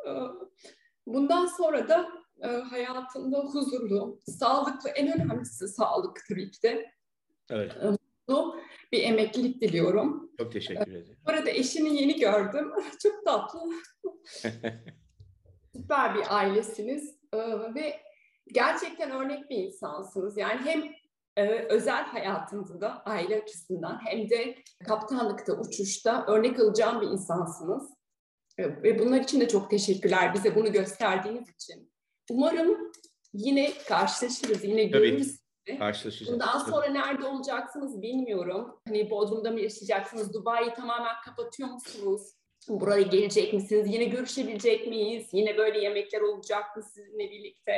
S8: Bundan sonra da e, hayatında huzurlu, sağlıklı, en önemlisi sağlık tabii ki de.
S3: Evet.
S8: Bu bir emeklilik diliyorum.
S3: Çok teşekkür ederim.
S8: Bu arada eşimi yeni gördüm. Çok tatlı. Süper bir ailesiniz Ee, ve gerçekten örnek bir insansınız. Yani hem e, özel hayatınızda da aile açısından hem de kaptanlıkta, uçuşta örnek alacağım bir insansınız. E, Ve bunlar için de çok teşekkürler bize bunu gösterdiğiniz için. Umarım yine karşılaşırız, yine
S3: Tabii.
S8: görürüz.
S3: Karşılaşacağız.
S8: Bundan sonra nerede olacaksınız bilmiyorum. Hani Bodrum'da mı yaşayacaksınız? Dubai'yi tamamen kapatıyor musunuz? Buraya gelecek misiniz? Yine görüşebilecek miyiz? Yine böyle yemekler olacak mı sizinle birlikte?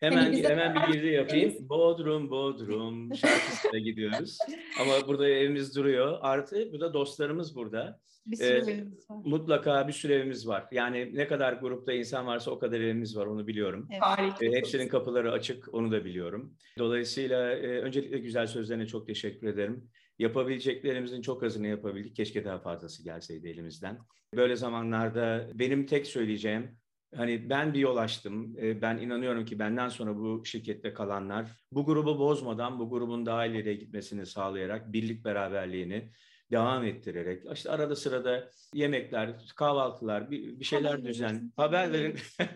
S3: Hemen
S8: Hani bize-
S3: hemen bir girdi yapayım. Bodrum, Bodrum şarkısına gidiyoruz. Ama burada evimiz duruyor. Artı burada dostlarımız burada.
S4: Bir
S3: Evet.
S4: sürü evimiz var.
S3: Mutlaka bir sürü evimiz var. Yani ne kadar grupta insan varsa o kadar evimiz var onu biliyorum.
S4: Evet.
S8: Harika.
S3: E, hepsinin kapıları açık onu da biliyorum. Dolayısıyla e, öncelikle güzel sözlerine çok teşekkür ederim. Yapabileceklerimizin çok azını yapabildik. Keşke daha fazlası gelseydi elimizden. Böyle zamanlarda benim tek söyleyeceğim Hani ben bir yol açtım. E, Ben inanıyorum ki benden sonra bu şirkette kalanlar bu grubu bozmadan bu grubun daha ileriye gitmesini sağlayarak birlik beraberliğini devam ettirerek işte arada sırada yemekler, kahvaltılar, bir, bir şeyler
S4: Haber
S3: düzen, haber verin.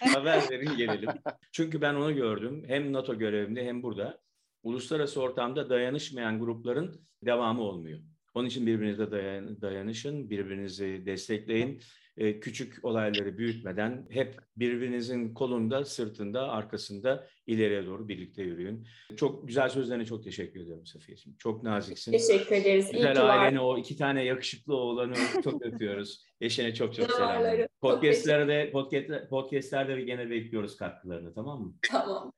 S3: haber verin gelelim. Çünkü ben onu gördüm hem NATO görevimde hem burada. Uluslararası ortamda dayanışmayan grupların devamı olmuyor. Onun için birbirinize dayan, dayanışın, birbirinizi destekleyin. Ee, küçük olayları büyütmeden hep birbirinizin kolunda, sırtında, arkasında ileriye doğru birlikte yürüyün. Çok güzel sözlerine çok teşekkür ediyorum Safiye'ciğim. Çok naziksin.
S8: Teşekkür ederiz. İyi
S3: Güzel
S8: var.
S3: aileni o iki tane yakışıklı oğlanı çok öpüyoruz. Eşine çok çok.
S8: Çok
S3: Podcastlerde, podcast, podcastlerde gene bekliyoruz katkılarını tamam mı?
S8: Tamam.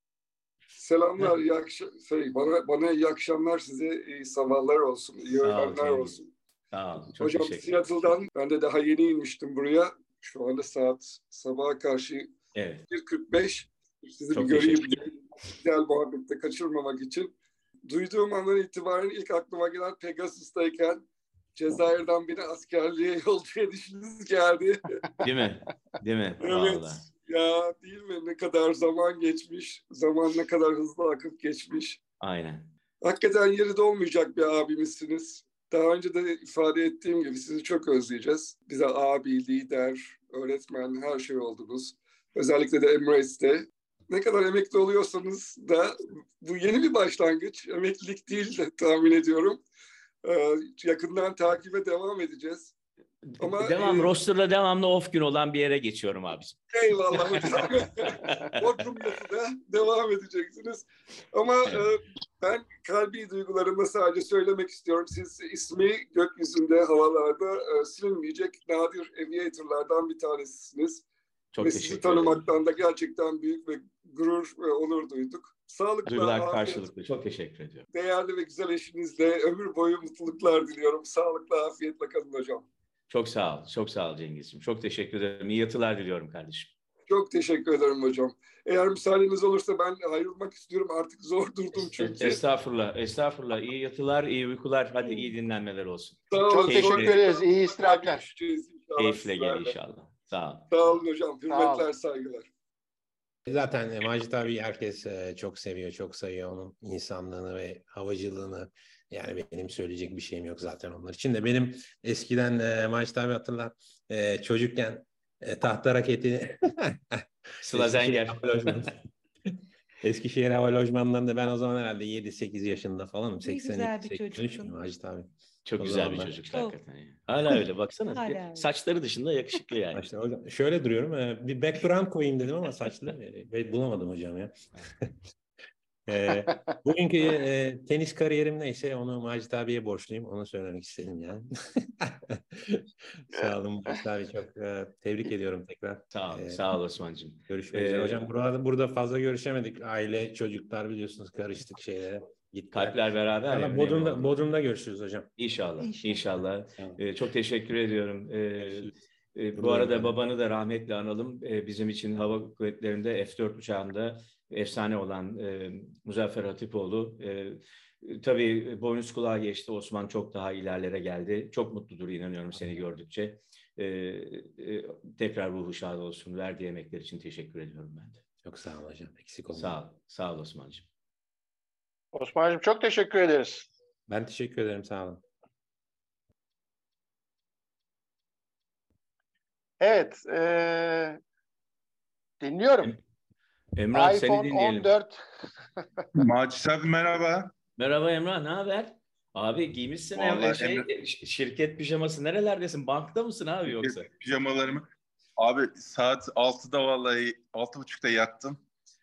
S2: Selamlar, iyi akşam, şey, bana, bana iyi akşamlar, size iyi sabahlar olsun, iyi öğlenler olsun.
S3: Olun. Çok
S2: Hocam
S3: teşekkür
S2: Seattle'dan ben de daha yeni inmiştim buraya. Şu anda saat sabaha karşı
S3: Evet.
S2: 1.45. Sizi
S3: Çok
S2: bir göreyim diye. Güzel muhabbette kaçırmamak için. Duyduğum andan itibaren ilk aklıma gelen Pegasus'tayken Cezayir'den beni askerliğe yolcu edişiniz geldi.
S3: Değil mi? Değil mi?
S2: Evet.
S3: Vallahi.
S2: ya değil mi? Ne kadar zaman geçmiş. Zaman ne kadar hızlı akıp geçmiş.
S3: Aynen.
S2: Hakikaten yeri dolmayacak bir abimizsiniz. Daha önce de ifade ettiğim gibi sizi çok özleyeceğiz. Bize abi, lider, öğretmen her şey oldunuz. Özellikle de Emirates'te. Ne kadar emekli oluyorsanız da bu yeni bir başlangıç. Emeklilik değil de tahmin ediyorum. Ee, yakından takibe devam edeceğiz. Ama,
S3: Devam
S2: e,
S3: roster'la devamlı off gün olan bir yere geçiyorum abicim.
S2: Eyvallah hocam. Bodrum da devam edeceksiniz. Ama e, ben kalbi duygularımla sadece söylemek istiyorum. Siz ismi gökyüzünde, havalarda e, silinmeyecek nadir aviatorlardan bir tanesisiniz.
S3: Çok
S2: ve
S3: teşekkür
S2: sizi
S3: ederim.
S2: tanımaktan da gerçekten büyük ve gurur ve onur duyduk. Sağlıkla,
S3: Duygular
S2: afiyet,
S3: karşılıklı. Çok teşekkür ediyorum.
S2: değerli ve güzel eşinizle ömür boyu mutluluklar diliyorum. Sağlıkla, afiyetle kalın hocam.
S3: Çok sağ ol. Çok sağ ol Cengiz'ciğim. Çok teşekkür ederim. İyi yatılar diliyorum kardeşim.
S2: Çok teşekkür ederim hocam. Eğer müsaadeniz olursa ben ayrılmak istiyorum. Artık zor durdum çünkü.
S3: Estağfurullah. Estağfurullah. İyi yatılar, iyi uykular. Hadi iyi dinlenmeler olsun.
S2: Sağ olun.
S1: Çok teşekkür ederiz. İyi istirahatler.
S3: Keyifle gel inşallah. Sağ ol.
S2: Sağ olun hocam. Hürmetler,
S1: olun.
S2: saygılar.
S9: Zaten e, Macit abi herkes e, çok seviyor, çok sayıyor onun insanlığını ve havacılığını. Yani benim söyleyecek bir şeyim yok zaten onlar için de. Benim eskiden e, Macit abi hatırlar e, çocukken e, tahta raketi
S3: Sıla Zenger.
S9: Eskişehir Hava Lojmanları'nda ben o zaman herhalde 7-8 yaşında falanım.
S4: Ne
S9: 80
S4: güzel bir
S9: 83
S4: çocuktun.
S9: Macit abi.
S3: Çok
S9: O
S3: güzel bir çocuk
S4: Çok.
S3: hakikaten. ya. Hala öyle baksana.
S4: Hala öyle.
S3: Saçları dışında yakışıklı yani.
S9: İşte hocam şöyle duruyorum. e, Bir background koyayım dedim ama saçlı bulamadım hocam ya. E, bugünkü e, tenis kariyerim neyse onu Macit abiye borçluyum. Onu söylemek istedim yani. Sağ olun Macit abi çok e, tebrik ediyorum tekrar.
S3: Sağ ol.
S9: Ee,
S3: Sağ ol Osman'cığım.
S9: Görüşmek üzere.
S3: Ee,
S9: Hocam burada, burada fazla görüşemedik. Aile, çocuklar biliyorsunuz karıştık şeylere. Gittiler.
S3: Kalpler beraber.
S9: Ama Bodrum'da. Bodrum'da görüşürüz hocam.
S3: İnşallah.
S4: İnşallah.
S3: İnşallah.
S9: Tamam.
S3: Ee, çok teşekkür ediyorum. Ee, e, bu arada babanı da rahmetle analım. Ee, bizim için hava kuvvetlerinde F-4 uçağında efsane olan e, Muzaffer Hatipoğlu. E, e, tabii boynuz kulağa geçti. Osman çok daha ilerlere geldi. Çok mutludur inanıyorum seni gördükçe. E, e, tekrar ruhu şad olsun. Verdiği emekler için teşekkür ediyorum ben de.
S9: Çok sağ olun hocam. Eksik olmayın.
S3: Sağ ol. Sağ ol Osman'cığım.
S1: Osman'cığım çok teşekkür ederiz.
S9: Ben teşekkür ederim. Sağ olun.
S1: Evet. eee, dinliyorum.
S3: Emrah seni
S1: iPhone
S3: dinleyelim.
S1: 14
S10: Macit abi merhaba.
S3: Merhaba Emrah, ne haber? Abi giymişsin
S10: Vallahi
S3: şey,
S10: Emre-
S3: şirket pijaması nerelerdesin? Bankta mısın abi yoksa?
S10: Pijamalarımı. Abi saat 6'da vallahi 6.30'da yattım.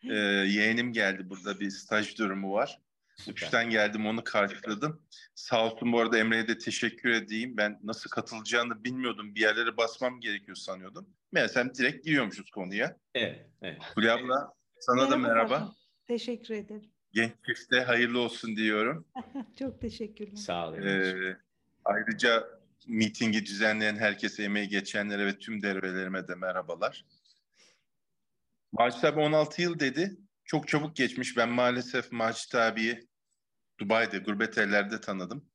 S10: Ee, yeğenim geldi burada bir staj durumu var.
S3: Süper.
S10: Üçten geldim onu karşıladım. Sağ olsun bu arada Emre'ye de teşekkür edeyim. Ben nasıl katılacağını bilmiyordum. Bir yerlere basmam gerekiyor sanıyordum. Meğersem direkt giriyormuşuz konuya.
S3: Evet, evet.
S10: Abla sana da merhaba.
S4: tatlım. Teşekkür ederim.
S10: Genç çifte hayırlı olsun diyorum.
S4: Çok teşekkürler.
S3: Sağ ol Emrah'cığım.
S10: Ee, ayrıca mitingi düzenleyen herkese, emeği geçenlere ve tüm devrelerime de merhabalar. Macit abi 16 yıl dedi. Çok çabuk geçmiş. Ben maalesef Macit abiyi Dubai'de, gurbet ellerde tanıdım.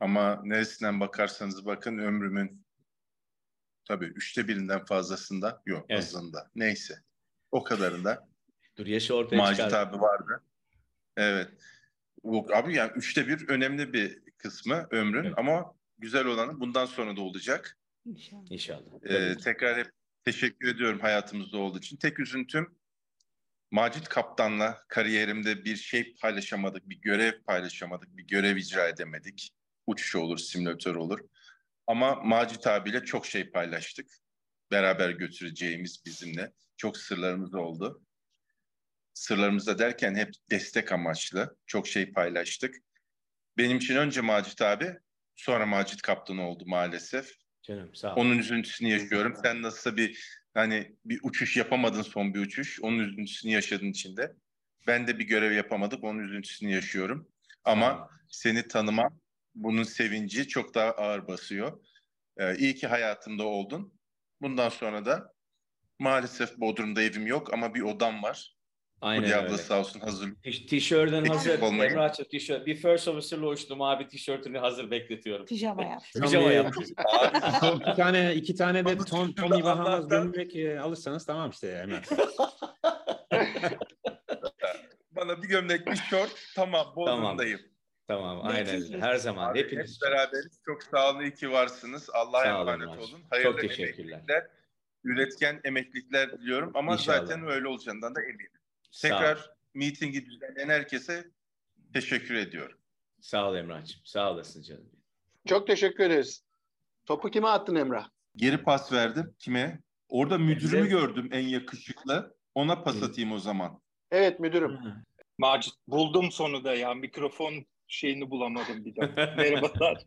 S10: Ama neresinden bakarsanız bakın ömrümün tabii üçte birinden fazlasında, yok
S3: Evet.
S10: azında. Neyse. O kadarında
S3: Dur yaşı ortaya
S10: Macit
S3: çıkar.
S10: abi vardı. Evet. Bu, abi yani üçte bir önemli bir kısmı ömrün
S3: Evet.
S10: ama güzel olanı bundan sonra da olacak.
S4: İnşallah.
S3: İnşallah.
S10: Ee, tekrar hep teşekkür ediyorum hayatımızda olduğu için. Tek üzüntüm Macit Kaptan'la kariyerimde bir şey paylaşamadık, bir görev paylaşamadık, bir görev icra edemedik. Uçuş olur, simülatör olur. Ama Macit abiyle çok şey paylaştık. Beraber götüreceğimiz bizimle. Çok sırlarımız oldu. Sırlarımızda derken hep destek amaçlı. Çok şey paylaştık. Benim için önce Macit abi, sonra Macit Kaptan oldu maalesef.
S3: Canım sağ ol.
S10: Onun üzüntüsünü yaşıyorum. Sen nasılsa bir hani bir uçuş yapamadın son bir uçuş. Onun üzüntüsünü yaşadın içinde. Ben de bir görev yapamadık. Onun üzüntüsünü yaşıyorum. Ama seni tanımam bunun sevinci çok daha ağır basıyor. Ee, iyi ki hayatımda oldun. Bundan sonra da maalesef Bodrum'da evim yok ama bir odam var.
S3: Aynen öyle.
S10: abla sağ olsun hazır.
S3: Tiş- Tişörtün hazır.
S10: olmayın.
S3: Emrah'cığım tişört. Bir first officer'la uçtum abi tişörtünü hazır bekletiyorum.
S4: Pijama yaptı.
S3: Pijama
S9: Tamam,
S3: yapmışız.
S9: iki tane iki tane de Tom, Tommy Bahamas gömlek e, alırsanız tamam işte hemen.
S10: Bana bir gömlek, bir şort. Tamam Bodrum'dayım.
S3: Tamam aynen öyle. Her zaman
S10: Abi, hep
S3: hepiniz.
S10: beraberiz. Çok sağ olun, iyi ki varsınız. Allah'a
S3: Sağ olun
S10: emanet
S3: Muratcığım.
S10: olun. Hayırlı
S3: Çok teşekkürler.
S10: emeklilikler, üretken emeklilikler diliyorum. Ama
S3: İnşallah.
S10: zaten öyle olacağından da eminim. Tekrar meetingi düzenleyen herkese teşekkür ediyorum.
S3: Sağ ol Emrah'cığım. Sağ olasın canım.
S1: Çok teşekkür ederiz. Topu kime attın Emrah?
S10: Geri pas verdim. Kime? Orada müdürümü
S3: Emre.
S10: gördüm en yakışıklı. Ona pas atayım o zaman.
S1: Evet müdürüm.
S11: Macit buldum sonunda ya mikrofon şeyini bulamadım bir de. Merhabalar.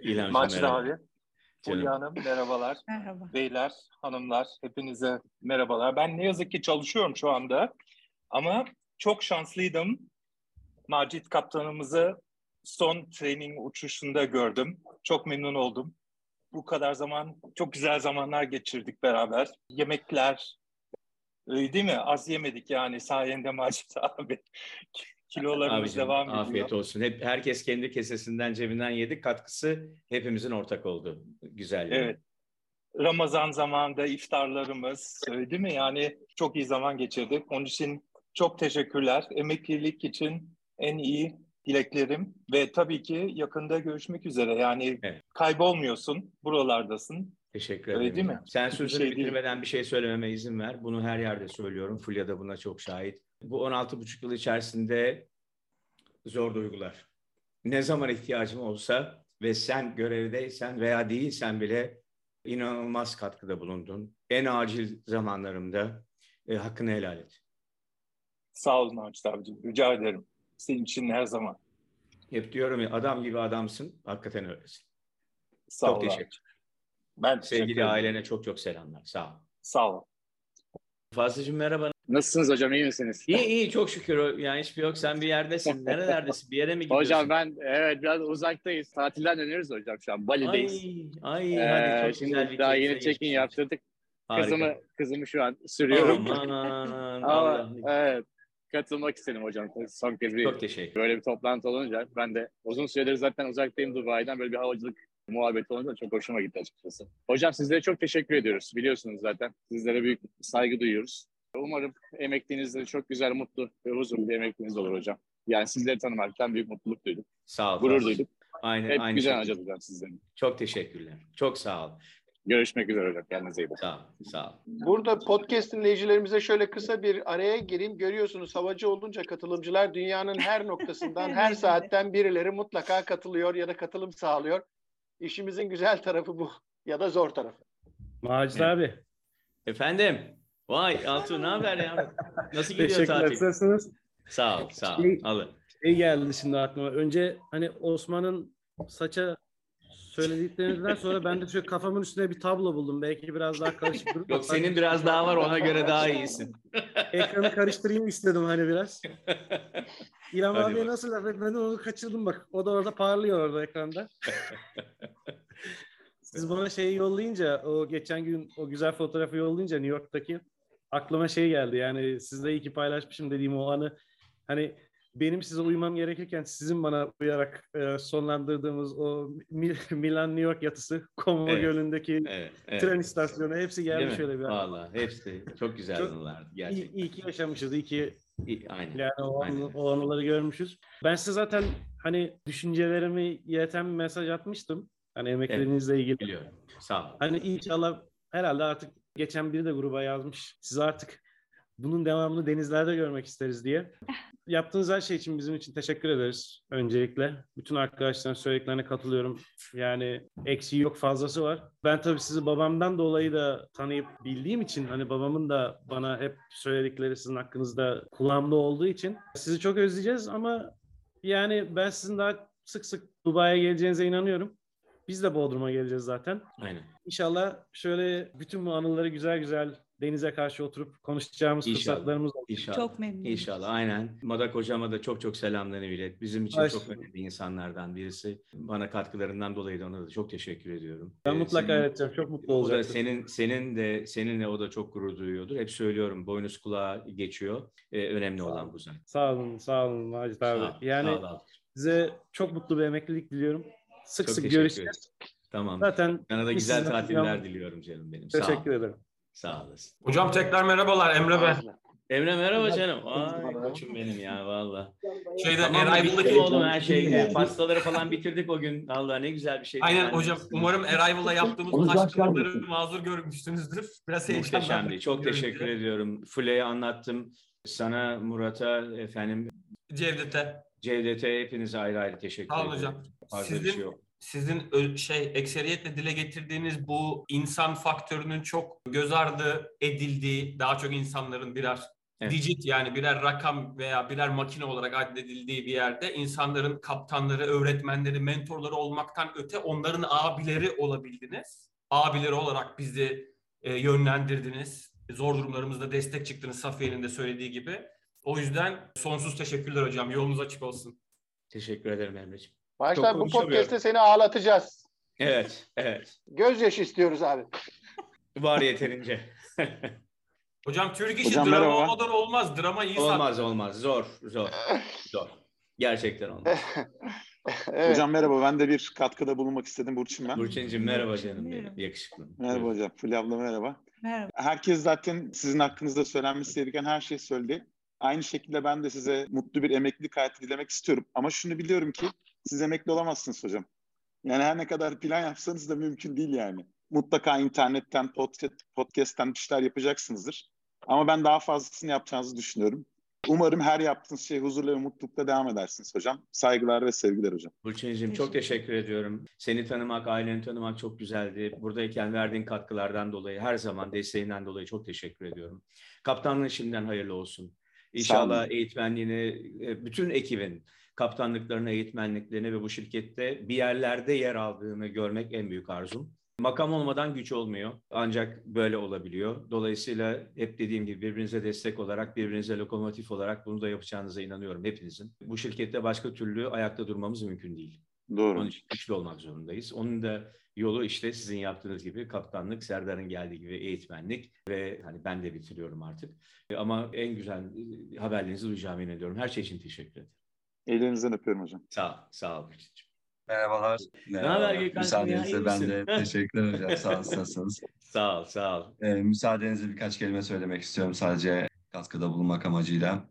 S3: İlhamcığım
S11: Macit
S3: merhaba.
S11: abi.
S3: Canım.
S11: Fulya Hanım merhabalar.
S4: Merhaba.
S11: Beyler, hanımlar hepinize merhabalar. Ben ne yazık ki çalışıyorum şu anda. Ama çok şanslıydım. Macit kaptanımızı son training uçuşunda gördüm. Çok memnun oldum. Bu kadar zaman, çok güzel zamanlar geçirdik beraber. Yemekler, öyle değil mi? Az yemedik yani sayende Macit abi. Kilolarımız
S3: Abicim,
S11: devam ediyor.
S3: afiyet olsun. Hep herkes kendi kesesinden cebinden yedi. Katkısı hepimizin ortak oldu. Güzel.
S11: Evet. Ramazan zamanında iftarlarımız, öyle değil mi? Yani çok iyi zaman geçirdik. Onun için çok teşekkürler. Emeklilik için en iyi dileklerim ve tabii ki yakında görüşmek üzere. Yani
S3: Evet.
S11: kaybolmuyorsun, buralardasın.
S3: Teşekkür
S11: Öyle
S3: ederim.
S11: değil mi?
S3: Sen
S11: Bir
S3: sözünü
S11: şey değil.
S3: bitirmeden bir şey söylememe izin ver. Bunu her yerde söylüyorum. Fulya da buna çok şahit. Bu 16,5 yıl içerisinde zor duygular. Ne zaman ihtiyacım olsa ve sen görevdeysen veya değilsen bile inanılmaz katkıda bulundun. En acil zamanlarımda e, hakkını helal et.
S11: Sağ olun Macit abicim. Rica ederim. Senin için her zaman.
S3: Hep diyorum ya adam gibi adamsın. Hakikaten öylesin.
S11: Sağ
S3: çok
S11: ol
S3: teşekkür
S11: abicim. Ben teşekkür
S3: Sevgili
S11: ederim.
S3: ailene çok çok selamlar. Sağ ol.
S11: Sağ ol.
S3: Fazlıcığım merhaba.
S12: Nasılsınız hocam iyi misiniz?
S3: İyi iyi çok şükür. Yani hiçbir yok. Sen bir yerdesin. Nerelerdesin? Bir yere mi gidiyorsun?
S12: Hocam ben evet biraz uzaktayız. Tatilden dönüyoruz hocam şu an. Bali'deyiz.
S3: Ay, ay
S12: Ee,
S3: hadi çok
S12: şimdi
S3: güzel bir
S12: daha yeni check-in yaptırdık.
S3: Harika.
S12: Kızımı kızımı şu an sürüyorum.
S3: Aman
S12: Ama
S3: Allah.
S12: evet katılmak istedim hocam. Son kez bir
S3: Çok teşekkür
S12: böyle bir toplantı olunca ben de uzun süredir zaten uzaktayım Dubai'den böyle bir havacılık muhabbeti olunca çok hoşuma gitti açıkçası. Hocam sizlere çok teşekkür ediyoruz. Biliyorsunuz zaten. Sizlere büyük saygı duyuyoruz. Umarım emekliliğinizde çok güzel, mutlu ve huzurlu bir emekliliğiniz olur hocam. Yani sizleri tanımaktan büyük mutluluk duydum.
S3: Sağ ol.
S12: Gurur duyduk.
S3: Aynen,
S12: Hep
S3: aynı
S12: güzel anacağız hocam sizden.
S3: Çok teşekkürler. Çok sağ ol.
S12: Görüşmek üzere hocam. Kendinize iyi bakın.
S3: Sağ ol. Sağ ol.
S1: Burada podcast dinleyicilerimize şöyle kısa bir araya gireyim. Görüyorsunuz havacı olunca katılımcılar dünyanın her noktasından, her saatten birileri mutlaka katılıyor ya da katılım sağlıyor. İşimizin güzel tarafı bu ya da zor tarafı.
S13: Macit abi.
S3: Efendim. Vay Altuğ ne haber ya? Nasıl gidiyor
S13: Teşekkürler.
S3: tatil?
S13: Nasılsınız?
S3: Sağ ol. Sağ ol.
S13: Şey-
S3: Alın.
S13: Şey geldi şimdi aklıma. Önce hani Osman'ın saça söylediklerinizden sonra ben de şöyle kafamın üstüne bir tablo buldum. Belki biraz daha karışık durur.
S3: Yok senin biraz daha var ona göre daha iyisin.
S13: Ekranı karıştırayım istedim hani biraz. İlham
S3: Hadi
S13: abiye
S3: bak.
S13: nasıl laf etmedin onu kaçırdım bak. O da orada parlıyor orada ekranda. Siz bana şeyi yollayınca o geçen gün o güzel fotoğrafı yollayınca New York'taki aklıma şey geldi. Yani sizle iyi ki paylaşmışım dediğim o anı hani benim size uymam gerekirken sizin bana uyarak e, sonlandırdığımız o Mi- Milan New York yatısı Como
S3: Evet.
S13: Gölü'ndeki
S3: Evet, evet.
S13: tren istasyonu hepsi
S3: mi?
S13: şöyle bir an.
S3: Vallahi hepsi çok güzel anılardı
S13: İyi,
S3: gerçekten.
S13: iyi ki yaşamışız, iyi ki
S3: İyi, aynen.
S13: yani o,
S3: Aynen.
S13: anı- o anıları görmüşüz. Ben size zaten hani düşüncelerimi bir mesaj atmıştım. Hani emeklerinizle ilgili.
S3: Biliyorum. Sağ ol.
S13: Hani inşallah herhalde artık geçen biri de gruba yazmış. Siz artık bunun devamını denizlerde görmek isteriz diye. Yaptığınız her şey için bizim için teşekkür ederiz öncelikle. Bütün arkadaşların söylediklerine katılıyorum. Yani eksiği yok fazlası var. Ben tabii sizi babamdan dolayı da tanıyıp bildiğim için hani babamın da bana hep söyledikleri sizin hakkınızda kulağımda olduğu için sizi çok özleyeceğiz ama yani ben sizin daha sık sık Dubai'ye geleceğinize inanıyorum. Biz de Bodrum'a geleceğiz zaten.
S3: Aynen.
S13: İnşallah şöyle bütün bu anıları güzel güzel denize karşı oturup konuşacağımız
S3: İnşallah.
S13: fırsatlarımız olur.
S3: İnşallah.
S4: Çok memnunum.
S3: İnşallah aynen. Madak hocama da çok çok selamlarını ilet. Bizim için
S13: Baş-
S3: çok önemli insanlardan birisi. Bana katkılarından dolayı da ona da çok teşekkür ediyorum.
S13: Ben
S3: Ee,
S13: mutlaka
S3: senin-
S13: öğreteceğim. Çok mutlu
S3: O da
S13: olacaktır.
S3: senin senin de seninle o da çok gurur duyuyordur. Hep söylüyorum boynuz kulağa geçiyor. Ee, önemli olan bu zaten.
S13: Sağ olun, sağ olun Macit abi.
S3: Sağ
S13: yani
S3: sağ ol
S13: size çok mutlu bir emeklilik diliyorum. Sık
S3: Çok
S13: sık görüşeceğiz.
S3: ederim. Tamam.
S13: Zaten
S3: Sana da güzel tatiller diliyorum canım benim. Sağ ol.
S13: Teşekkür ederim.
S3: Sağ olasın.
S14: Hocam tekrar merhabalar Emre Bey.
S3: Emre merhaba canım. Ay koçum benim ya valla.
S14: Şeyde
S3: Tamam
S14: Arrival'daki-
S3: bitti oğlum her şey. Pastaları falan bitirdik o gün. Allah ne güzel bir şey.
S14: Aynen hocam. Umarım Arrival'la yaptığımız taşkınlıkları mazur görmüşsünüzdür. Biraz heyecanlandım.
S3: Muhteşemdi. Çok teşekkür ediyorum. Fule'ye anlattım. Sana, Murat'a, efendim
S14: Cevdet'e.
S3: Cevdet'e hepinize ayrı ayrı teşekkür
S14: Sağ olun
S3: ediyorum.
S14: hocam.
S3: Fazla bir
S14: Sizin
S3: şey yok.
S14: Sizin şey ekseriyetle dile getirdiğiniz bu insan faktörünün çok göz ardı edildiği, daha çok insanların birer
S3: Evet.
S14: digit yani birer rakam veya birer makine olarak addedildiği bir yerde insanların kaptanları, öğretmenleri, mentorları olmaktan öte onların abileri olabildiniz. Abileri olarak bizi e, yönlendirdiniz. Zor durumlarımızda destek çıktınız Safiye'nin de söylediği gibi. O yüzden sonsuz teşekkürler hocam. Yolunuz açık olsun.
S3: Teşekkür ederim Emre'ciğim.
S1: Başlar bu podcast'te seni ağlatacağız.
S3: Evet, evet.
S1: Gözyaşı istiyoruz abi.
S3: Var yeterince.
S14: Hocam Türk işi
S15: Hocam
S14: drama
S15: merhaba.
S14: olmadan olmaz. Drama iyi
S3: olmaz olmaz. Zor, zor. Zor. Gerçekten olmaz.
S1: Evet.
S15: Hocam merhaba. Ben de bir katkıda bulunmak istedim Burçin ben.
S3: Burçin'cim merhaba canım benim. Yakışıklı.
S15: Merhaba hocam. Fulya abla merhaba.
S4: Merhaba.
S15: Herkes zaten sizin hakkınızda söylenmesi gereken her şeyi söyledi. Aynı şekilde ben de size mutlu bir emeklilik hayatı dilemek istiyorum. Ama şunu biliyorum ki siz emekli olamazsınız hocam. Yani her ne kadar plan yapsanız da mümkün değil yani. Mutlaka internetten, podcast, podcast'ten bir şeyler yapacaksınızdır. Ama ben daha fazlasını yapacağınızı düşünüyorum. Umarım her yaptığınız şey huzurla ve mutlulukla devam edersiniz hocam. Saygılar ve sevgiler hocam.
S3: Burçin'cim çok teşekkür ediyorum. Seni tanımak, aileni tanımak çok güzeldi. Buradayken verdiğin katkılardan dolayı, her zaman desteğinden dolayı çok teşekkür ediyorum. Kaptanlığın şimdiden hayırlı olsun. İnşallah eğitmenliğini, e, bütün ekibin kaptanlıklarını, eğitmenliklerini ve bu şirkette bir yerlerde yer aldığını görmek en büyük arzum. Makam olmadan güç olmuyor. Ancak böyle olabiliyor. Dolayısıyla hep dediğim gibi birbirinize destek olarak, birbirinize lokomotif olarak bunu da yapacağınıza inanıyorum hepinizin. Bu şirkette başka türlü ayakta durmamız mümkün değil.
S15: Doğru.
S3: Onun için güçlü olmak zorundayız. Onun da yolu işte sizin yaptığınız gibi kaptanlık, Serdar'ın geldiği gibi eğitmenlik ve hani ben de bitiriyorum artık. Ama en güzel haberlerinizi duyacağımı inanıyorum. Her şey için teşekkür ederim.
S15: Ellerinizden öpüyorum hocam.
S3: Sağ ol, sağ ol.
S16: Merhabalar.
S3: Ne haber Gökhan?
S16: Müsaadenizle ben de teşekkürler hocam. Sağ olun, nasılsınız?
S3: Sağ ol, sağ ol.
S16: Ee, müsaadenizle birkaç kelime söylemek istiyorum sadece katkıda bulunmak amacıyla.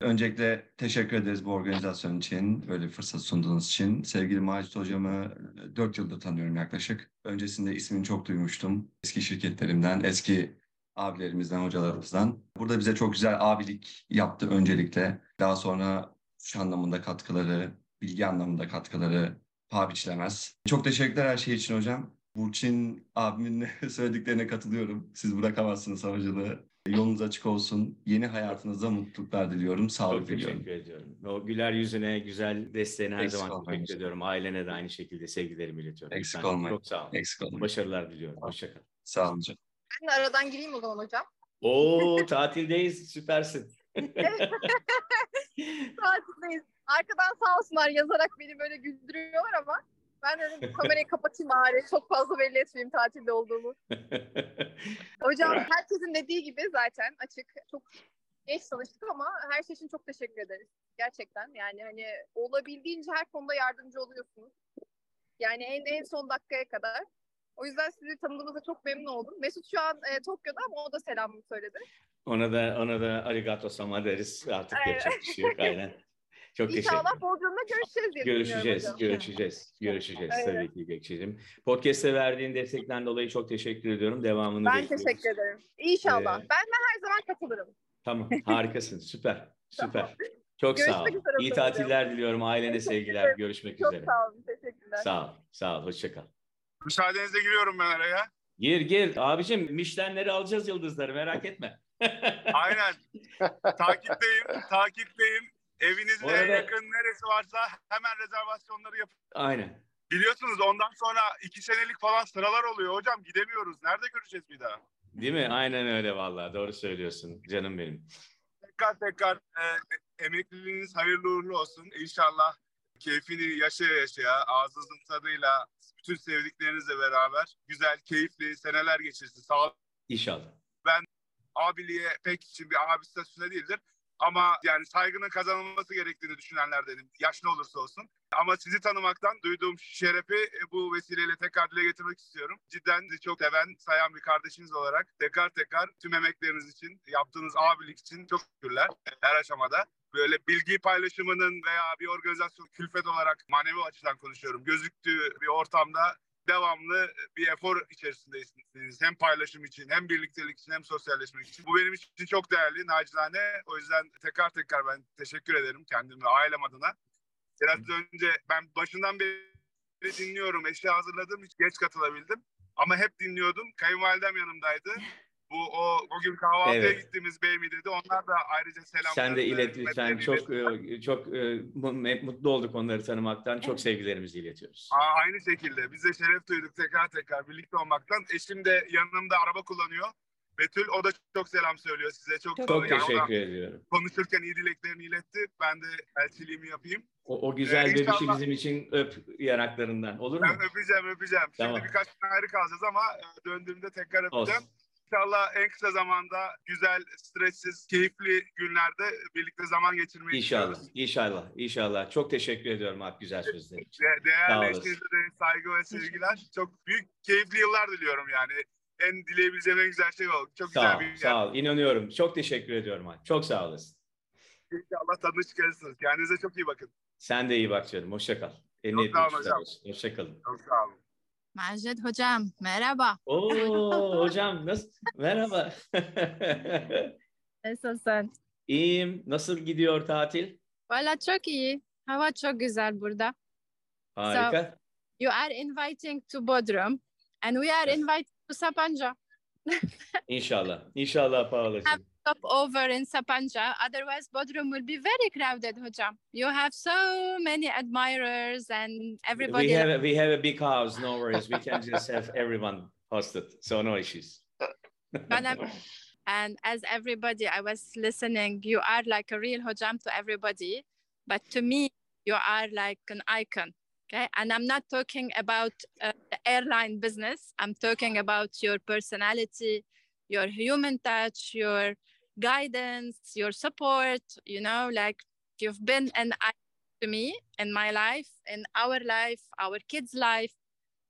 S16: Öncelikle teşekkür ederiz bu organizasyon için, böyle fırsat sunduğunuz için. Sevgili Macit hocamı 4 yıldır tanıyorum yaklaşık. Öncesinde ismini çok duymuştum. Eski şirketlerimden, eski abilerimizden, hocalarımızdan. Burada bize çok güzel abilik yaptı öncelikle. Daha sonra şu anlamında katkıları, bilgi anlamında katkıları paha biçilemez. Çok teşekkürler her şey için hocam. Burçin abimin söylediklerine katılıyorum. Siz bırakamazsınız havacılığı. Yolunuz açık olsun. Yeni hayatınızda mutluluklar diliyorum. Sağlık
S3: Çok
S16: diliyorum.
S3: teşekkür ediyorum. O güler yüzüne, güzel desteğine her
S16: Eksik
S3: zaman
S16: olmayın.
S3: teşekkür ediyorum. Ailene de aynı şekilde sevgilerimi iletiyorum.
S16: Eksik
S3: Lütfen.
S16: olmayın.
S3: Çok sağ ol.
S16: Eksik olmayın.
S3: Başarılar diliyorum. Hoşça kal.
S16: Sağ olun hocam.
S17: Ben de aradan gireyim o zaman hocam.
S3: Oo tatildeyiz. Süpersin.
S17: Tatildeyiz. Arkadan sağ olsunlar yazarak beni böyle güldürüyorlar ama ben dedim kamerayı kapatayım bari. Çok fazla belli etmeyeyim tatilde olduğumu. Hocam herkesin dediği gibi zaten açık. Çok geç çalıştık ama her şey için çok teşekkür ederiz. Gerçekten yani hani olabildiğince her konuda yardımcı oluyorsunuz. Yani en, en son dakikaya kadar. O yüzden sizi tanıdığımızda çok memnun oldum. Mesut şu an e, Tokyo'da ama o da selamımı söyledi.
S3: Ona da ona da arigato sama deriz. Artık
S17: Evet.
S3: yapacak bir şey yok aynen. Çok teşekkür ederim.
S17: İnşallah Bodrum'da görüşeceğiz diye
S3: Görüşeceğiz,
S17: hocam.
S3: görüşeceğiz, görüşeceğiz
S17: Evet.
S3: tabii ki Gökçe'cim. Podcast'e verdiğin destekten dolayı çok teşekkür ediyorum. Devamını
S17: Ben
S3: bekliyoruz.
S17: teşekkür ederim. İnşallah.
S3: Ee,
S17: ben de her zaman katılırım.
S3: Tamam, harikasın, süper, süper. Çok sağ ol.
S17: Görüşmek üzere
S3: İyi
S17: hocam.
S3: tatiller diliyorum. Ailene
S17: Teşekkür
S3: sevgiler. Görüşmek
S17: Çok
S3: üzere.
S17: sağ olun. Teşekkürler.
S3: Sağ ol, sağ ol. Hoşça kal.
S18: Müsaadenizle giriyorum ben araya.
S3: Gir gir. Abicim Mişlenleri alacağız yıldızları merak etme.
S18: Aynen. takipteyim, takipteyim. Evinizin en
S3: Orada-
S18: yakın neresi varsa hemen rezervasyonları yapın.
S3: Aynen.
S18: Biliyorsunuz ondan sonra iki senelik falan sıralar oluyor hocam. Gidemiyoruz. Nerede göreceğiz bir daha?
S3: Değil mi? Aynen öyle vallahi. Doğru söylüyorsun canım benim.
S18: Tekrar tekrar e, emekliliğiniz hayırlı uğurlu olsun. İnşallah keyfini yaşaya yaşaya, ağzınızın tadıyla, bütün sevdiklerinizle beraber güzel, keyifli seneler geçirsin. Sağ olun.
S3: İnşallah.
S18: Abiliğe pek için bir abi statüsünde değildir. Ama yani saygının kazanılması gerektiğini düşünenlerdenim. Yaş ne olursa olsun. Ama sizi tanımaktan duyduğum şerefi e, bu vesileyle tekrar dile getirmek istiyorum. Cidden sizi çok seven, sayan bir kardeşiniz olarak tekrar tekrar tüm emekleriniz için, yaptığınız abilik için çok teşekkürler her aşamada. Böyle bilgi paylaşımının veya bir organizasyon külfet olarak manevi açıdan konuşuyorum. Gözüktüğü bir ortamda devamlı bir efor içerisindesiniz. Hem paylaşım için, hem birliktelik için, hem sosyalleşmek için. Bu benim için çok değerli, nacizane. O yüzden tekrar tekrar ben teşekkür ederim kendim ve ailem adına. Biraz önce ben başından beri dinliyorum. Eşya hazırladım, hiç geç katılabildim. Ama hep dinliyordum. Kayınvalidem yanımdaydı. Bu o o gün kahvaltıya
S3: Evet.
S18: gittiğimiz bey mi dedi. Onlar da ayrıca selam.
S3: Sen de ilet lütfen. Çok e, çok e, mu- mutlu olduk onları tanımaktan. Çok sevgilerimizi iletiyoruz.
S18: Aa, aynı şekilde. Biz de şeref duyduk tekrar tekrar birlikte olmaktan. Eşim de yanımda araba kullanıyor. Betül o da çok selam söylüyor size. Çok,
S3: Çok
S18: yani
S3: teşekkür ediyorum.
S18: Konuşurken iyi dileklerini iletti. Ben de elçiliğimi yapayım.
S3: O, o güzel
S18: Ee,
S3: bebişi
S18: inşallah-
S3: bizim için öp yanaklarından. Olur mu?
S18: Ben öpeceğim öpeceğim.
S3: Tamam.
S18: Şimdi birkaç gün ayrı kalacağız ama e, döndüğümde tekrar öpeceğim.
S3: Olsun.
S18: İnşallah en kısa zamanda güzel, stressiz, keyifli günlerde birlikte zaman geçirmeyi
S3: İnşallah,
S18: istiyoruz.
S3: inşallah, inşallah. Çok teşekkür ediyorum Alp güzel sözler için.
S18: De- değerli eşinize de saygı ve sevgiler. Çok büyük, keyifli yıllar diliyorum yani. En dileyebileceğim en güzel şey oldu. Çok
S3: Sağ
S18: güzel
S3: ol,
S18: bir yer.
S3: sağ ol. İnanıyorum. Çok teşekkür ediyorum Alp. Çok sağ olasın.
S18: İnşallah tadını çıkarırsınız. Kendinize çok iyi bakın.
S3: Sen de iyi bak canım. Hoşça kal. Emniyet
S18: sağ olun
S3: müdürü
S18: hocam.
S3: olsun. Hoşça kalın.
S18: Çok sağ olun.
S19: Macit hocam merhaba.
S3: Oo hocam nasıl? Merhaba.
S19: Nasılsın?
S3: İyiyim. Nasıl gidiyor tatil?
S19: Valla çok iyi. Hava çok güzel burada.
S3: Harika.
S19: You are inviting to Bodrum and we are invited to Sapanca.
S3: İnşallah. İnşallah Paula'cığım.
S19: Stop over in Sapanca. Otherwise Bodrum will be very crowded hocam. You have so many admirers and everybody.
S3: We have, a, we have a big house. No worries. We can just have everyone hosted. So no issues.
S19: I'm- and as everybody I was listening, you are like a real hojam to everybody. But to me, you are like an icon. Okay. And I'm not talking about uh, the airline business. I'm talking about your personality, your human touch, your guidance, your support. You know, like you've been an icon to me in my life, in our life, our kids' life.